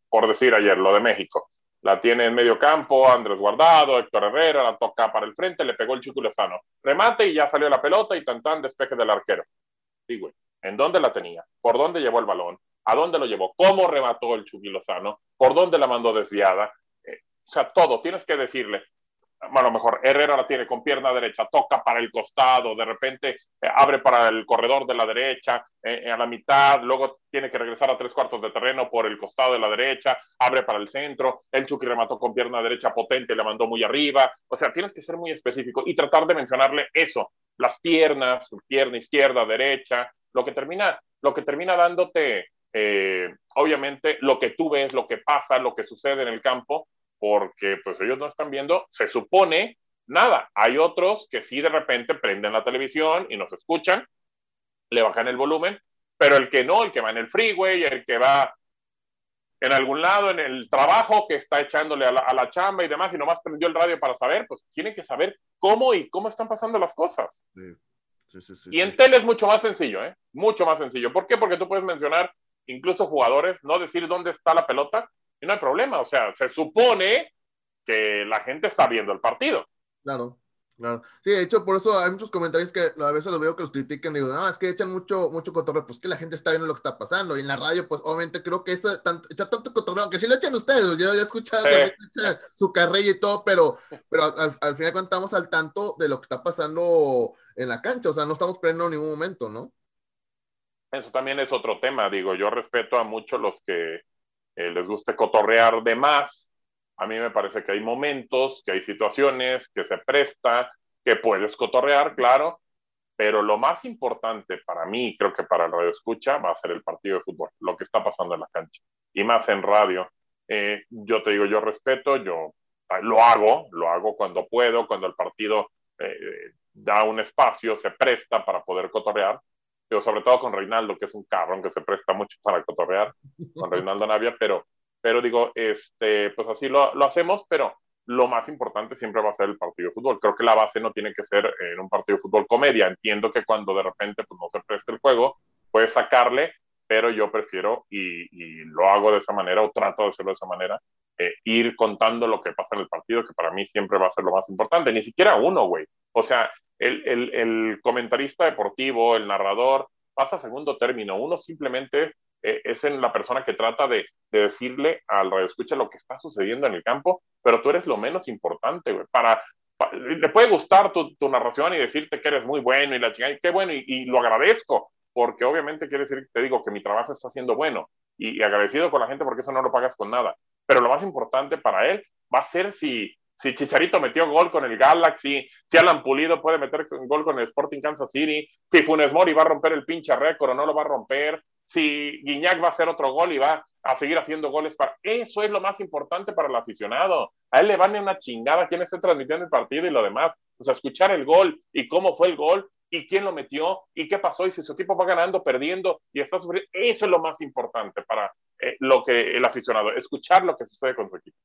por decir ayer, lo de México, la tiene en medio campo, Andrés Guardado, Héctor Herrera, la toca para el frente, le pegó el Chucky Lozano. Remate y ya salió la pelota y tan tan despeje del arquero. Sí, güey. ¿En dónde la tenía? ¿Por dónde llevó el balón? ¿A dónde lo llevó? ¿Cómo remató el Chucky Lozano? ¿Por dónde la mandó desviada? Eh, o sea, todo. Tienes que decirle. A lo mejor Herrera la tiene con pierna derecha, toca para el costado, de repente eh, abre para el corredor de la derecha, eh, a la mitad, luego tiene que regresar a tres cuartos de terreno por el costado de la derecha, abre para el centro, el Chucky remató con pierna derecha potente, le mandó muy arriba. O sea, tienes que ser muy específico y tratar de mencionarle eso, las piernas, pierna izquierda, derecha, lo que termina, lo que termina dándote eh, obviamente lo que tú ves, lo que pasa, lo que sucede en el campo, porque pues ellos no están viendo, se supone nada. Hay otros que sí de repente prenden la televisión y nos escuchan, le bajan el volumen, pero el que no, el que va en el freeway, el que va en algún lado, en el trabajo, que está echándole a la, a la chamba y demás, y nomás prendió el radio para saber, pues tiene que saber cómo y cómo están pasando las cosas. Sí. Sí, sí, sí, y en tele es mucho más sencillo, ¿eh? Mucho más sencillo. ¿Por qué? Porque tú puedes mencionar incluso jugadores, no decir dónde está la pelota y no hay problema. O sea, se supone que la gente está viendo el partido. Claro, claro. Sí, de hecho, por eso hay muchos comentarios que a veces los veo que los critican y digo, no, es que echan mucho, mucho cotorreo, pues que la gente está viendo lo que está pasando. Y en la radio, pues obviamente creo que esto, tanto, echar tanto cotorreo, aunque sí lo echan ustedes, yo ya he escuchado su carrera y todo, pero, pero al, al final contamos al tanto de lo que está pasando en la cancha, o sea, no estamos perdiendo en ningún momento, ¿no? Eso también es otro tema, digo, yo respeto a muchos los que eh, les guste cotorrear de más. A mí me parece que hay momentos, que hay situaciones, que se presta, que puedes cotorrear, claro, pero lo más importante para mí, creo que para el radio escucha, va a ser el partido de fútbol, lo que está pasando en la cancha, y más en radio. Eh, yo te digo, yo respeto, yo lo hago, lo hago cuando puedo, cuando el partido eh, da un espacio, se presta para poder cotorrear, pero sobre todo con Reinaldo, que es un cabrón que se presta mucho para cotorrear, con Reinaldo Navia, pero, pero digo, este, pues así lo, lo hacemos, pero lo más importante siempre va a ser el partido de fútbol. Creo que la base no tiene que ser en un partido de fútbol comedia. Entiendo que cuando de repente pues, no se preste el juego, puedes sacarle, pero yo prefiero, y, lo hago de esa manera, o trato de hacerlo de esa manera, eh, ir contando lo que pasa en el partido, que para mí siempre va a ser lo más importante. Ni siquiera uno, güey. O sea, el, el, comentarista deportivo, el narrador, pasa a segundo término. Uno simplemente eh, es en la persona que trata de, decirle al radio escucha lo que está sucediendo en el campo, pero tú eres lo menos importante. Para, le puede gustar tu, narración y decirte que eres muy bueno y la chingada, y qué bueno, y, lo agradezco, porque obviamente quiere decir, te digo, que mi trabajo está siendo bueno y, agradecido con la gente porque eso no lo pagas con nada. Pero lo más importante para él va a ser si, si Chicharito metió gol con el Galaxy, si Alan Pulido puede meter gol con el Sporting Kansas City, si Funes Mori va a romper el pinche récord o no lo va a romper, si Guiñac va a hacer otro gol y va a seguir haciendo goles. Para... Eso es lo más importante para el aficionado. A él le van una chingada quién esté transmitiendo el partido y lo demás. O sea, escuchar el gol y cómo fue el gol y quién lo metió y qué pasó y si su equipo va ganando, perdiendo y está sufriendo. Eso es lo más importante para eh, lo que el aficionado, escuchar lo que sucede con su equipo.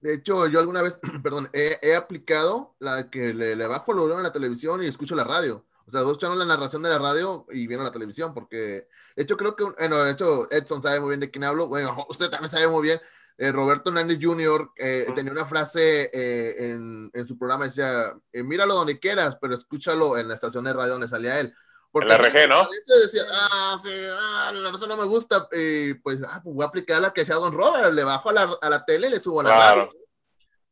De hecho, yo alguna vez, perdón, he, aplicado la que le, le bajo el volumen en la televisión y escucho la radio. O sea, vos escuchando la narración de la radio y viendo la televisión, porque de hecho creo que, bueno, de hecho Edson sabe muy bien de quién hablo, bueno, usted también sabe muy bien. Eh, Roberto Hernández Jr. Eh, tenía una frase eh, en, en, su programa, decía, míralo donde quieras, pero escúchalo en la estación de radio donde salía él. Porque el RG, ¿no? Decía, ah, sí, ah, la razón no me gusta, y pues, ah, pues voy a aplicar la que sea Don Robert, le bajo a la, a la tele y le subo a la radio.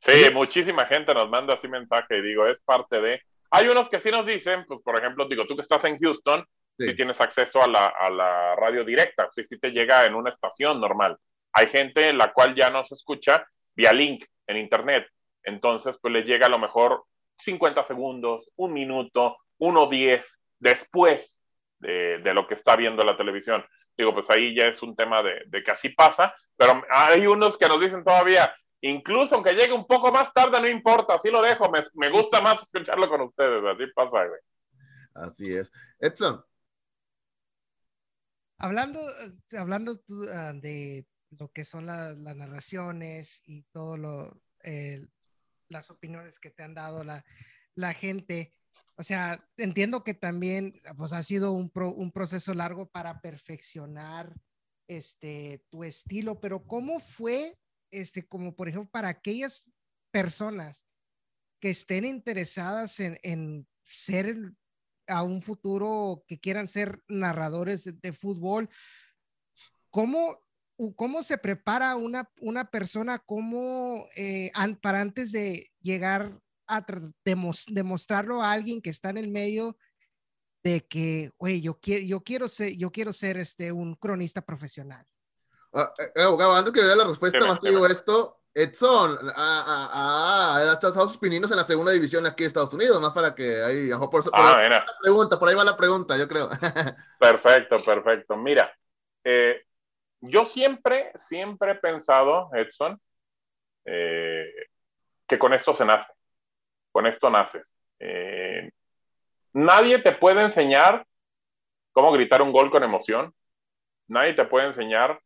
Sí, muchísima gente nos manda así mensaje y digo, es parte de hay unos que sí nos dicen, pues, por ejemplo, digo, tú que estás en Houston, si tienes acceso a la, a la radio directa, si sí te llega en una estación normal. Hay gente en la cual ya no se escucha vía link en internet. Entonces, pues le llega a lo mejor 50 segundos, un minuto, uno diez después de, de, lo que está viendo la televisión. Digo, pues ahí ya es un tema de, de que así pasa, pero hay unos que nos dicen todavía, Incluso aunque llegue un poco más tarde, no importa, así lo dejo, me, gusta más escucharlo con ustedes, así pasa, güey. Así es. Edson. Hablando, hablando ah, de lo que son las narraciones y todo lo, las opiniones que te han dado la, la, gente, o sea, entiendo que también pues, ha sido un, un proceso largo para perfeccionar este, tu estilo, pero ¿cómo fue este, como por ejemplo, para aquellas personas que estén interesadas en, ser a un futuro, que quieran ser narradores de, fútbol, ¿cómo, ¿cómo se prepara una, una persona cómo, eh, para antes de llegar a demostrarlo a alguien que está en el medio de que, oye, yo quiero, yo quiero ser, yo quiero ser este, un cronista profesional? Ah, eh, eh, abogado, antes que vea la respuesta, más te digo esto. Edson ha echado sus pininos en la segunda división aquí de Estados Unidos, más para que ahí, por, por, ah, ahí va la pregunta, por ahí va la pregunta, yo creo. Perfecto, perfecto. Mira, eh, yo siempre, siempre he pensado, Edson, que con esto se nace, con esto naces. nadie te puede enseñar cómo gritar un gol con emoción, nadie te puede enseñar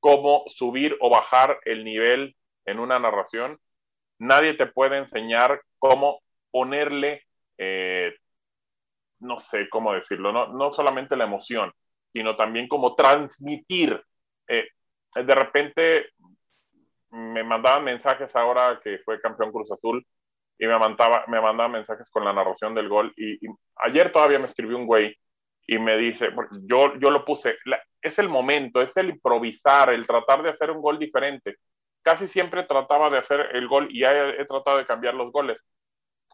cómo subir o bajar el nivel en una narración. Nadie te puede enseñar cómo ponerle, eh, no sé cómo decirlo, no, no solamente la emoción, sino también cómo transmitir. Eh, de repente me mandaban mensajes ahora que fue campeón Cruz Azul y me mandaba, me mandaba mensajes con la narración del gol y, ayer todavía me escribió un güey y me dice, yo, yo lo puse, es el momento, es el improvisar, el tratar de hacer un gol diferente. Casi siempre trataba de hacer el gol y ya he, tratado de cambiar los goles.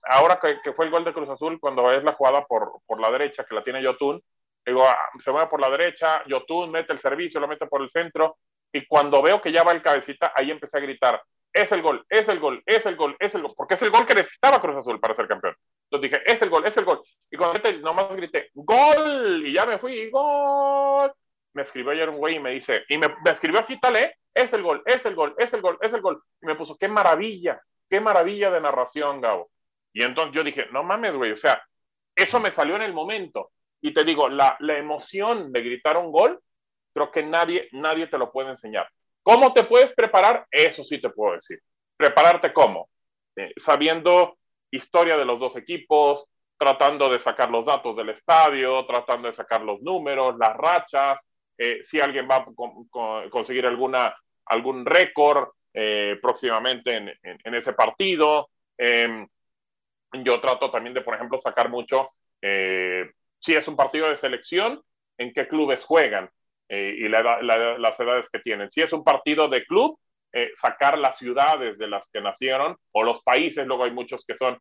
Ahora que, fue el gol de Cruz Azul, cuando es la jugada por, por la derecha, que la tiene Yotun, digo, ah, se mueve por la derecha, Yotun mete el servicio, lo mete por el centro, y cuando veo que ya va el cabecita, ahí empecé a gritar, es el gol, es el gol, es el gol, es el gol, porque es el gol que necesitaba Cruz Azul para ser campeón. Entonces dije, es el gol, es el gol. Y cuando nomás grité, gol, y ya me fui, gol me escribió ayer un güey y me dice, y me, escribió así tal, ¿eh? Es el gol, es el gol, es el gol, es el gol. Y me puso, qué maravilla, qué maravilla de narración, Gabo. Y entonces yo dije, no mames, güey, o sea, eso me salió en el momento. Y te digo, la, la emoción de gritar un gol, creo que nadie, nadie te lo puede enseñar. ¿Cómo te puedes preparar? Eso sí te puedo decir. prepararte cómo, eh, sabiendo historia de los dos equipos, tratando de sacar los datos del estadio, tratando de sacar los números, las rachas, eh, si alguien va a conseguir alguna, algún récord eh, próximamente en, en, ese partido. Em, yo trato también de, por ejemplo, sacar mucho, si es un partido de selección, en qué clubes juegan y las edades que tienen. Si es un partido de club, eh, sacar las ciudades de las que nacieron o los países, luego hay muchos que son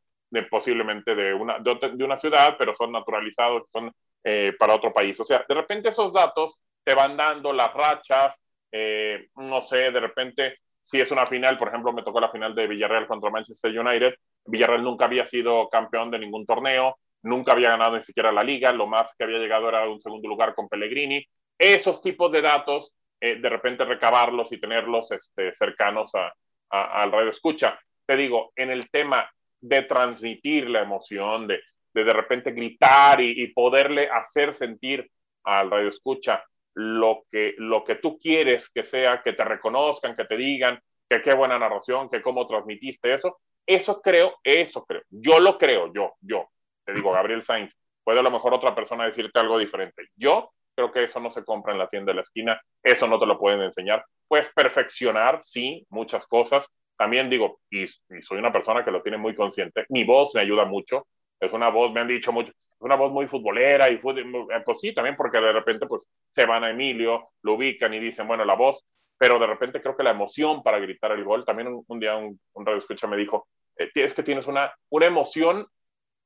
posiblemente de una, de, una ciudad, pero son naturalizados, son eh, para otro país. O sea, de repente esos datos te van dando las rachas, eh, no sé, de repente si es una final, por ejemplo, me tocó la final de Villarreal contra Manchester United, Villarreal nunca había sido campeón de ningún torneo, nunca había ganado ni siquiera la liga, lo más que había llegado era un segundo lugar con Pellegrini. Esos tipos de datos eh, de repente recabarlos y tenerlos este, cercanos a, al radio escucha. Te digo, en el tema de transmitir la emoción, de de, de repente gritar y, poderle hacer sentir al radio escucha lo que, lo que tú quieres que sea, que te reconozcan, que te digan que qué buena narración, que cómo transmitiste eso. Eso creo, eso creo. Yo lo creo, yo, yo. Te digo, Gabriel Sainz, puede a lo mejor otra persona decirte algo diferente. Yo Creo que eso no se compra en la tienda de la esquina, eso no te lo pueden enseñar. Puedes perfeccionar, sí, muchas cosas. También digo, y, soy una persona que lo tiene muy consciente, mi voz me ayuda mucho, es una voz, me han dicho mucho, es una voz muy futbolera y eh, pues sí, también porque de repente pues se van a Emilio, lo ubican y dicen, bueno, la voz, pero de repente creo que la emoción para gritar el gol, también un, día un, radio escucha me dijo, eh, es que tienes una, una emoción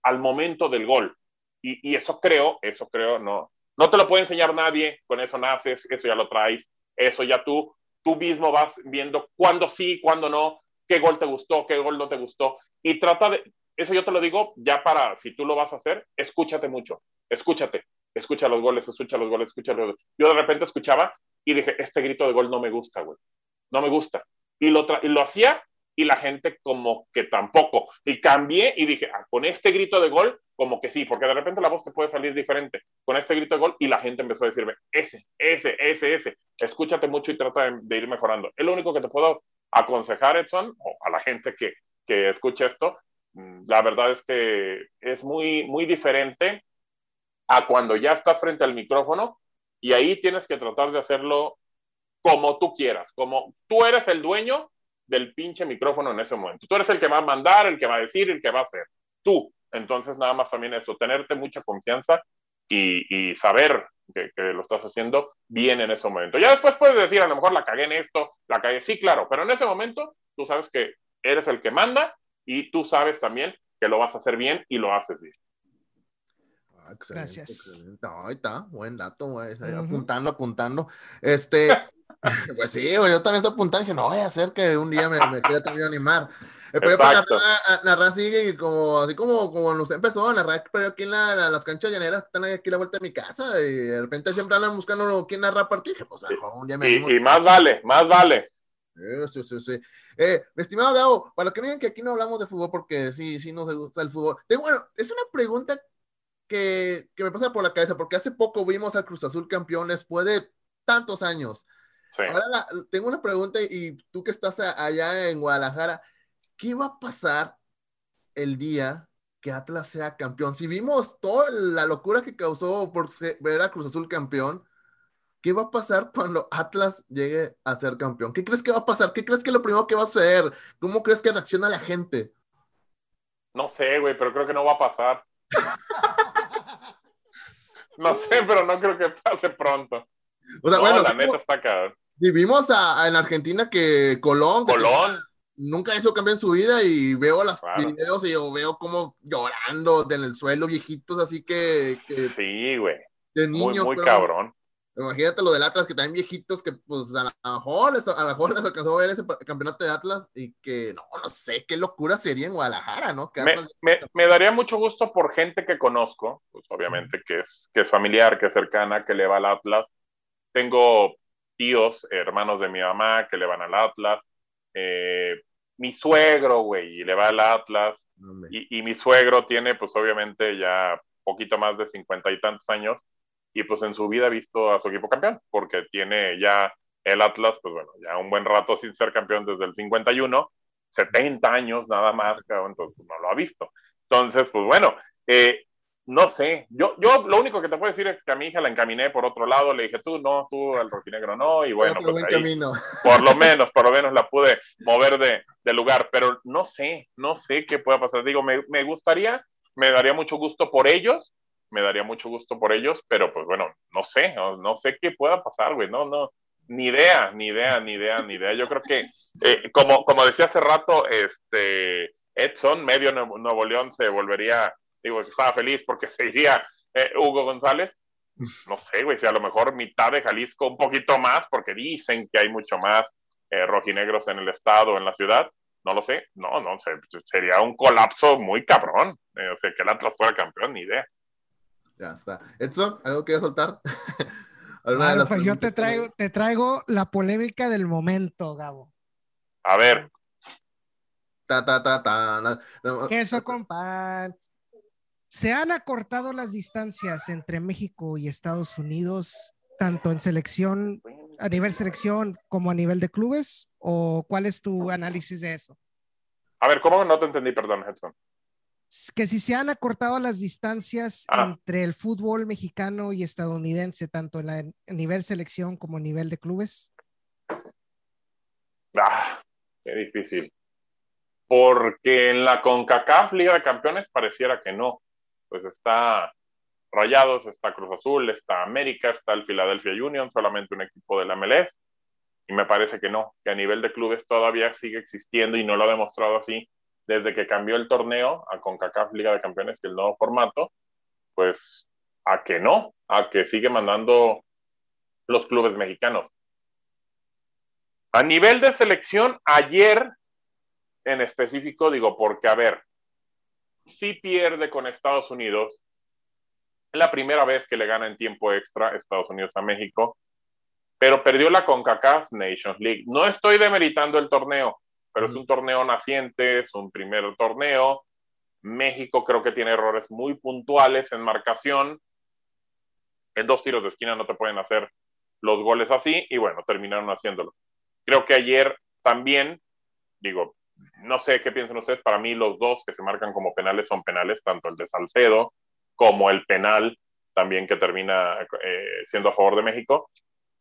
al momento del gol. Y, y, eso creo, eso creo, no, no te lo puede enseñar nadie, con eso naces, eso ya lo traes, eso ya tú, tú mismo vas viendo cuándo sí, cuándo no, qué gol te gustó, qué gol no te gustó, y trata de, eso yo te lo digo ya para, si tú lo vas a hacer, escúchate mucho, escúchate, escucha los goles, escucha los goles, escucha los goles. Yo de repente escuchaba y dije, este grito de gol no me gusta, güey, no me gusta. Y lo, y lo hacía y la gente como que tampoco. Y cambié y dije, ah, con este grito de gol, como que sí, porque de repente la voz te puede salir diferente. Con este grito de gol y la gente empezó a decirme, ese, ese, ese, ese, escúchate mucho y trata de, ir mejorando. Es lo único que te puedo aconsejar, Edson, o a la gente que, que escucha esto, mm, la verdad es que es muy, muy diferente a cuando ya estás frente al micrófono y ahí tienes que tratar de hacerlo como tú quieras, como tú eres el dueño del pinche micrófono en ese momento. Tú eres el que va a mandar, el que va a decir, el que va a hacer. Tú. Entonces, nada más también eso, tenerte mucha confianza y, saber que, lo estás haciendo bien en ese momento. Ya después puedes decir, a lo mejor la cagué en esto, la cagué, sí, claro, pero en ese momento tú sabes que eres el que manda y tú sabes también que lo vas a hacer bien y lo haces bien. Ah, Gracias. ahí está, buen dato, apuntando, apuntando. Este, Pues sí, yo también estoy apuntando y dije, no voy a hacer que un día me, me quede también animar. Pero narrar, narrar sigue como, así como, como usted empezó a narrar, pero aquí en la, las canchas llaneras que están aquí a la vuelta de mi casa y de repente siempre andan buscando quién narra partido. Pues, y, y más vale, más vale. Sí, sí, sí. Eh, mi estimado Gabo, para que no digan que aquí no hablamos de fútbol porque sí, sí nos gusta el fútbol. bueno, es una pregunta que, que me pasa por la cabeza porque hace poco vimos al Cruz Azul campeón después de tantos años. Ahora tengo una pregunta y tú que estás allá en Guadalajara, ¿qué va a pasar el día que Atlas sea campeón? Si vimos toda la locura que causó por ver a Cruz Azul campeón, ¿qué va a pasar cuando Atlas llegue a ser campeón? ¿Qué crees que va a pasar? ¿Qué crees que es lo primero que va a suceder? ¿Cómo crees que reacciona la gente? No sé, güey, pero creo que no va a pasar. no sé, pero no creo que pase pronto. O sea, bueno, la neta está cabrón. Vivimos a, en Argentina que Colón, Colón. Nunca hizo cambio en su vida y veo los videos y yo veo como llorando en el suelo, viejitos, así que. sí, güey. De niños. Muy, cabrón. Imagínate lo del Atlas, que también viejitos que, pues, a lo mejor, a lo mejor les alcanzó a ver ese campeonato de Atlas y que, no, no sé, qué locura sería en Guadalajara, ¿no? me, me, daría mucho gusto por gente que conozco, pues, obviamente, que es, que es familiar, que es cercana, que le va al Atlas. Tengo tíos, hermanos de mi mamá que le van al Atlas, eh, mi suegro, güey, y le va al Atlas, y, mi suegro tiene, pues obviamente ya poquito más de cincuenta y tantos años, y pues en su vida ha visto a su equipo campeón, porque tiene ya el Atlas, pues bueno, ya un buen rato sin ser campeón desde el 51, 70 años nada más, entonces no lo ha visto. Entonces, pues bueno, eh, no sé, yo, yo lo único que te puedo decir es que a mi hija la encaminé por otro lado, le dije tú no, tú al rojinegro no, y bueno, pues ahí, por lo menos, por lo menos la pude mover de, de, lugar, pero no sé, no sé qué pueda pasar. Digo, me, me gustaría, me daría mucho gusto por ellos, me daría mucho gusto por ellos, pero pues bueno, no sé, no, no sé qué pueda pasar, güey, no, no, ni idea, ni idea, ni idea, ni idea. Yo creo que, eh, como, como decía hace rato, este Edson, medio Nuevo, León se volvería, digo, estaba feliz porque se iría eh, Hugo González. No sé, güey, si a lo mejor mitad de Jalisco, un poquito más, porque dicen que hay mucho más eh, rojinegros en el estado, en la ciudad. No lo sé, no, no, sería un colapso muy cabrón. o sea, que el Atlas fuera campeón, ni idea. Ya está. Edson, ¿algo que soltar? Pues yo te traigo, te traigo la polémica del momento, Gabo. A ver. Ta, ta, ta, ta. Queso con pan. Se han acortado las distancias entre México y Estados Unidos, tanto en selección, a nivel selección, como a nivel de clubes, o cuál es tu análisis de eso? A ver, ¿cómo no te entendí? Perdón, Edson que si se han acortado las distancias ah. entre el fútbol mexicano y estadounidense, tanto en la, a nivel selección como a nivel de clubes. Ah, qué difícil. Porque en la CONCACAF Liga de Campeones pareciera que no. Pues está Rayados, está Cruz Azul, está América, está el Philadelphia Union, solamente un equipo de la MLS. Y me parece que no, que a nivel de clubes todavía sigue existiendo y no lo ha demostrado así desde que cambió el torneo a CONCACAF Liga de Campeones, es el nuevo formato, pues a que no, a que sigue mandando los clubes mexicanos. A nivel de selección, ayer en específico, digo, porque a ver, si pierde con Estados Unidos, es la primera vez que le gana en tiempo extra Estados Unidos a México, pero perdió la CONCACAF Nations League. No estoy demeritando el torneo, pero es un torneo naciente, es un primer torneo. México creo que tiene errores muy puntuales en marcación. En dos tiros de esquina no te pueden hacer los goles así y bueno, terminaron haciéndolo. Creo que ayer también, digo, no sé qué piensan ustedes, para mí los dos que se marcan como penales son penales, tanto el de Salcedo como el penal también que termina eh, siendo a favor de México.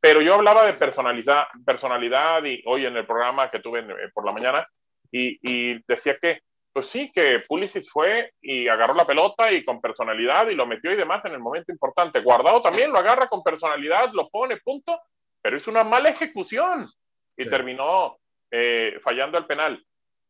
Pero yo hablaba de personalidad, personalidad y hoy en el programa que tuve eh, por la mañana y, decía que, pues sí, que Pulisic fue y agarró la pelota y con personalidad y lo metió y demás en el momento importante. Guardado también lo agarra con personalidad, lo pone, punto, pero es una mala ejecución y terminó eh, fallando el penal.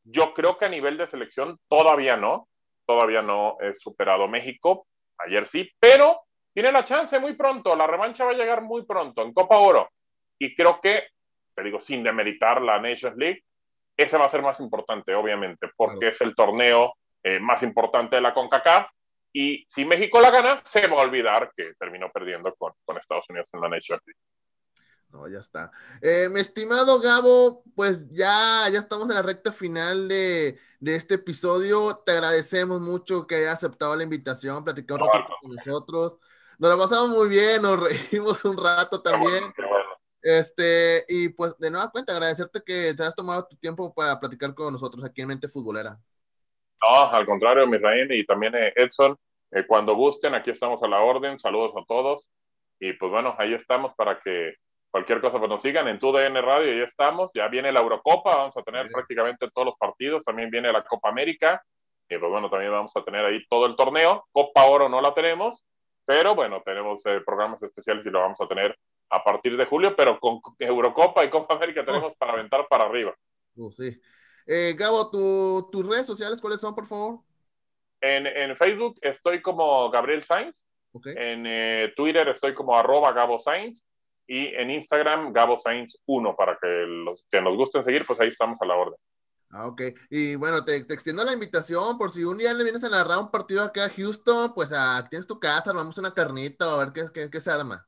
Yo creo que a nivel de selección todavía no, todavía no he superado México, ayer sí, pero tiene la chance muy pronto, la revancha va a llegar muy pronto en Copa Oro. Y creo que, te digo, sin demeritar la Nations League, ese va a ser más importante, obviamente, porque es el torneo eh, más importante de la CONCACAF. Y si México la gana, se va a olvidar que terminó perdiendo con, con Estados Unidos en la Nations League. No, ya está. Eh, mi estimado Gabo, pues ya, ya estamos en la recta final de, de, este episodio. Te agradecemos mucho que hayas aceptado la invitación, platicar un rato con nosotros. Nos lo pasamos muy bien, nos reímos un rato también. Este, y pues de nueva cuenta, agradecerte que te has tomado tu tiempo para platicar con nosotros aquí en Mente Futbolera. No, al contrario, Misraín y también eh, Edson, eh, cuando gusten, aquí estamos a la orden. Saludos a todos. Y pues bueno, ahí estamos para que cualquier cosa pues nos sigan en tu DN Radio, ya estamos. Ya viene la Eurocopa, vamos a tener prácticamente todos los partidos. También viene la Copa América. Y pues bueno, también vamos a tener ahí todo el torneo. Copa Oro no la tenemos, pero bueno, tenemos eh, programas especiales y lo vamos a tener a partir de julio, pero con Eurocopa y Copa América tenemos para aventar para arriba. Uh, sí. Eh, Gabo, tus redes sociales, ¿cuáles son, por favor? En, en Facebook estoy como Gabriel Sainz. En eh, Twitter estoy como arroba Gabo Sainz. Y en Instagram, Gabo Sainz 1, para que los que nos gusten seguir, pues ahí estamos a la orden. Ah, ok. Y bueno, te, extiendo la invitación por si un día le vienes a narrar un partido acá a Houston, pues ah, tienes tu casa, armamos una carnita a ver qué, qué, qué se arma.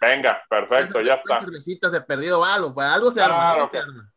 Venga, perfecto, ya está. cervecitas de perdido algo, pues algo se arma.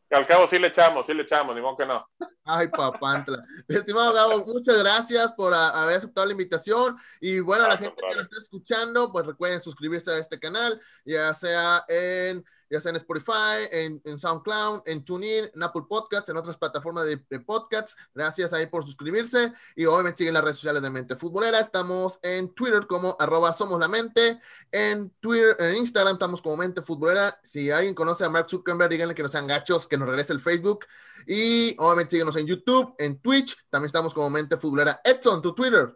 Al cabo sí le echamos, sí le echamos, ni modo que no. Ay, papantla. Estimado Gabo, muchas gracias por haber aceptado la invitación. Y bueno, a la gente que nos está escuchando, pues recuerden suscribirse a este canal, ya sea en ya sea en Spotify, en, en SoundCloud, en TuneIn, en Apple Podcasts, en otras plataformas de, de, podcasts. Gracias ahí por suscribirse y obviamente siguen las redes sociales de Mente Futbolera. Estamos en Twitter como arroba Somos la Mente, en Twitter, en Instagram estamos como Mente Futbolera. Si alguien conoce a Mark Zuckerberg, díganle que no sean gachos, que nos regrese el Facebook. Y obviamente síguenos en YouTube, en Twitch, también estamos como Mente Futbolera. Edson, tu Twitter.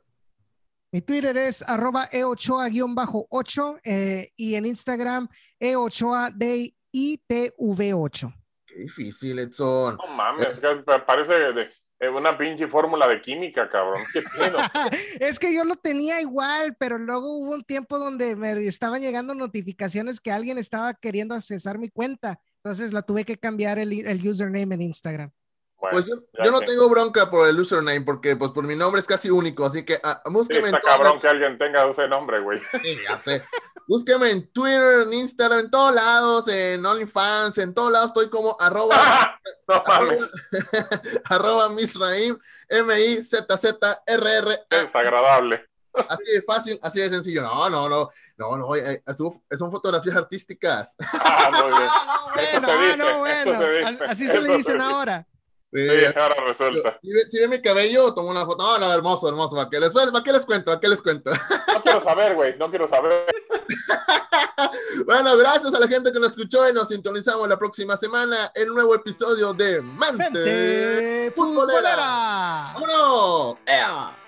Mi Twitter es arroba eochoa-8 eh, y en Instagram eochoa de ITV8. Qué difícil, Edson. No mames, parece de, de una pinche fórmula de química, cabrón. ¿Qué es que yo lo tenía igual, pero luego hubo un tiempo donde me estaban llegando notificaciones que alguien estaba queriendo accesar mi cuenta. Entonces la tuve que cambiar el, el username en Instagram. Bueno, pues yo, yo no tengo bronca por el username porque pues por mi nombre es casi único, así que uh, búsqueme sí, está en cabrón que alguien tenga ese nombre, güey. Sí, ya sé. búsqueme en Twitter, en Instagram, en todos lados, en OnlyFans, en todos lados estoy como arroba, no, arroba, arroba misraim, M-I-Z-Z-R-R. Es agradable. Así de fácil, así de sencillo. No, no, no, no, no, eh, son fotografías artísticas. Ah, muy bien. Ah, no, bueno, no, bueno. Así, así se le dicen ahora. Sí, ahora resulta. Si, mi cabello, tomo una foto. No, no, hermoso, hermoso. ¿Para qué les, ¿para qué les cuento? ¿Para qué les cuento? No quiero saber, güey. No quiero saber. bueno, gracias a la gente que nos escuchó y nos sintonizamos la próxima semana en un nuevo episodio de Mente, Mente Futbolera. Futbolera. ¡Vámonos! ¡Ea!